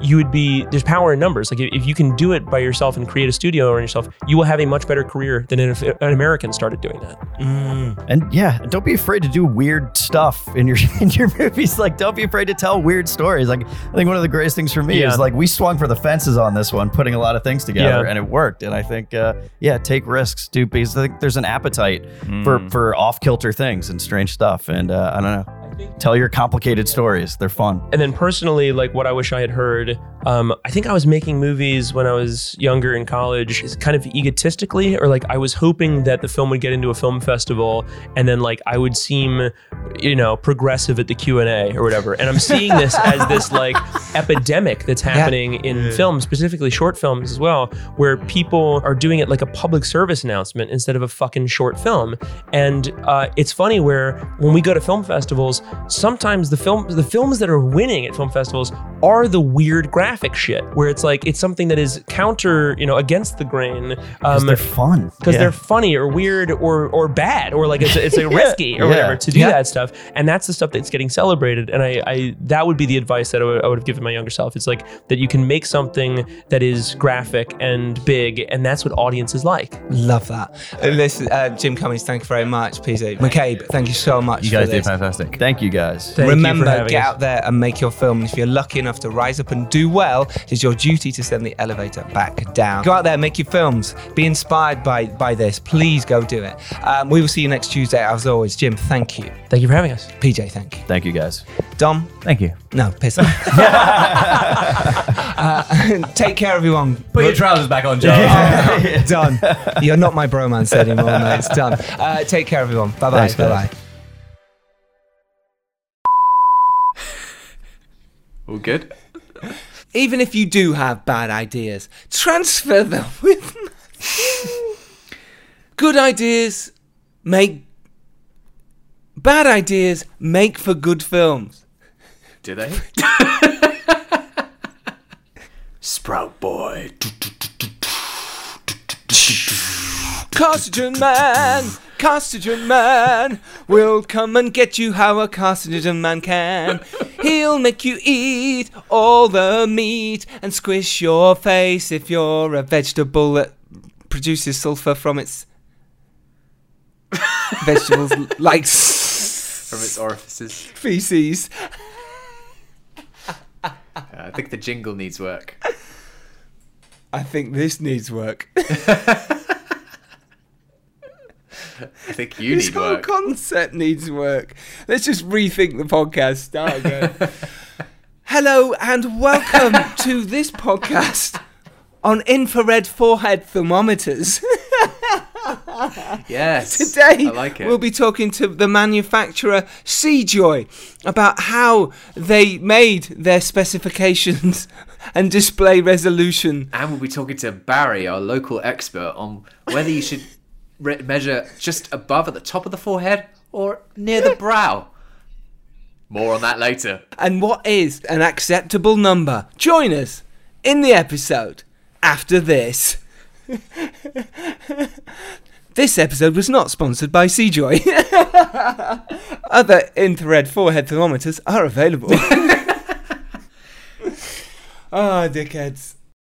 you would be there's power in numbers. Like if you can do it by yourself and create a studio on yourself, you will have a much better career than if an American started doing that. Mm. And yeah, don't be afraid to do weird stuff in your [LAUGHS] in your movies. Like, don't be afraid to tell weird stories. Like, I think one of the greatest things for me Yeah. is like we swung for the fences on this one, putting a lot of things together, Yeah. and it worked. And I think, uh, yeah, take risks, do because I think there's an appetite for for off kilter things and strange stuff. And uh, I don't know, tell your complicated stories. They're fun. And then personally, like what I wish I had heard, um, I think I was making movies when I was younger in college, is kind of egotistically, or like I was hoping that the film would get into a film festival, and then like I would seem, you know, progressive at the Q and A or whatever. And I'm seeing this [LAUGHS] as this like epidemic that's happening in film, specifically short films as well, where people are doing it like a public service announcement instead of a fucking short film. And uh, it's funny where when we go to film festivals, sometimes the film the films that are winning at film festivals are the weird graphic shit where it's like it's something that is counter you know against the grain Because um, they're fun. because Yeah. they're funny or weird or or bad or like it's it's a [LAUGHS] Yeah, risky or yeah, whatever to do yeah. that stuff and that's the stuff that's getting celebrated and I, I that would be the advice that I would, I would have given my younger self it's like that you can make something that is graphic and big and that's what audiences like Love that. Uh, Listen, uh, Jim Cummings, thank you very much. PJ McCabe, thank you so much. You guys for did fantastic. Thank you guys. Remember, get out there and make your film. And if you're lucky enough to rise up and do well, it is your duty to send the elevator back down. Go out there, make your films. Be inspired by by this. Please go do it. Um, we will see you next Tuesday. As always, Jim, thank you. Thank you for having us. PJ, thank you. Thank you guys. Dom, Thank you. no, piss off. [LAUGHS] [LAUGHS] uh, [LAUGHS] take care, everyone. Put your trousers back on, Joe. done. You're not my bromance anymore, mate. It's done. Uh, take care, everyone. Bye bye. Thanks, Bye guys. bye. All good? Even if you do have bad ideas, transfer them [LAUGHS] with good ideas make bad ideas make for good films. Do they? [LAUGHS] Sprout boy. [LAUGHS] Carcinogen man, carcinogen man will come and get you how a carcinogen man can. He'll make you eat all the meat and squish your face if you're a vegetable that produces sulfur from its [LAUGHS] vegetables like From its orifices. feces. Uh, I think the jingle needs work. I think this needs work. [LAUGHS] I think you this need whole work. concept needs work. Let's just rethink the podcast. Start again. [LAUGHS] Hello and welcome to this podcast on infrared forehead thermometers. Yes. Today, I like it. we'll be talking to the manufacturer Sejoy about how they made their specifications [LAUGHS] and display resolution. And we'll be talking to Barry, our local expert, on whether you should re- measure just above at the top of the forehead or near the brow. More on that later. And what is an acceptable number? Join us in the episode after this. [LAUGHS] this episode was not sponsored by Sejoy. [LAUGHS] Other infrared forehead thermometers are available. [LAUGHS] Ah, dickheads.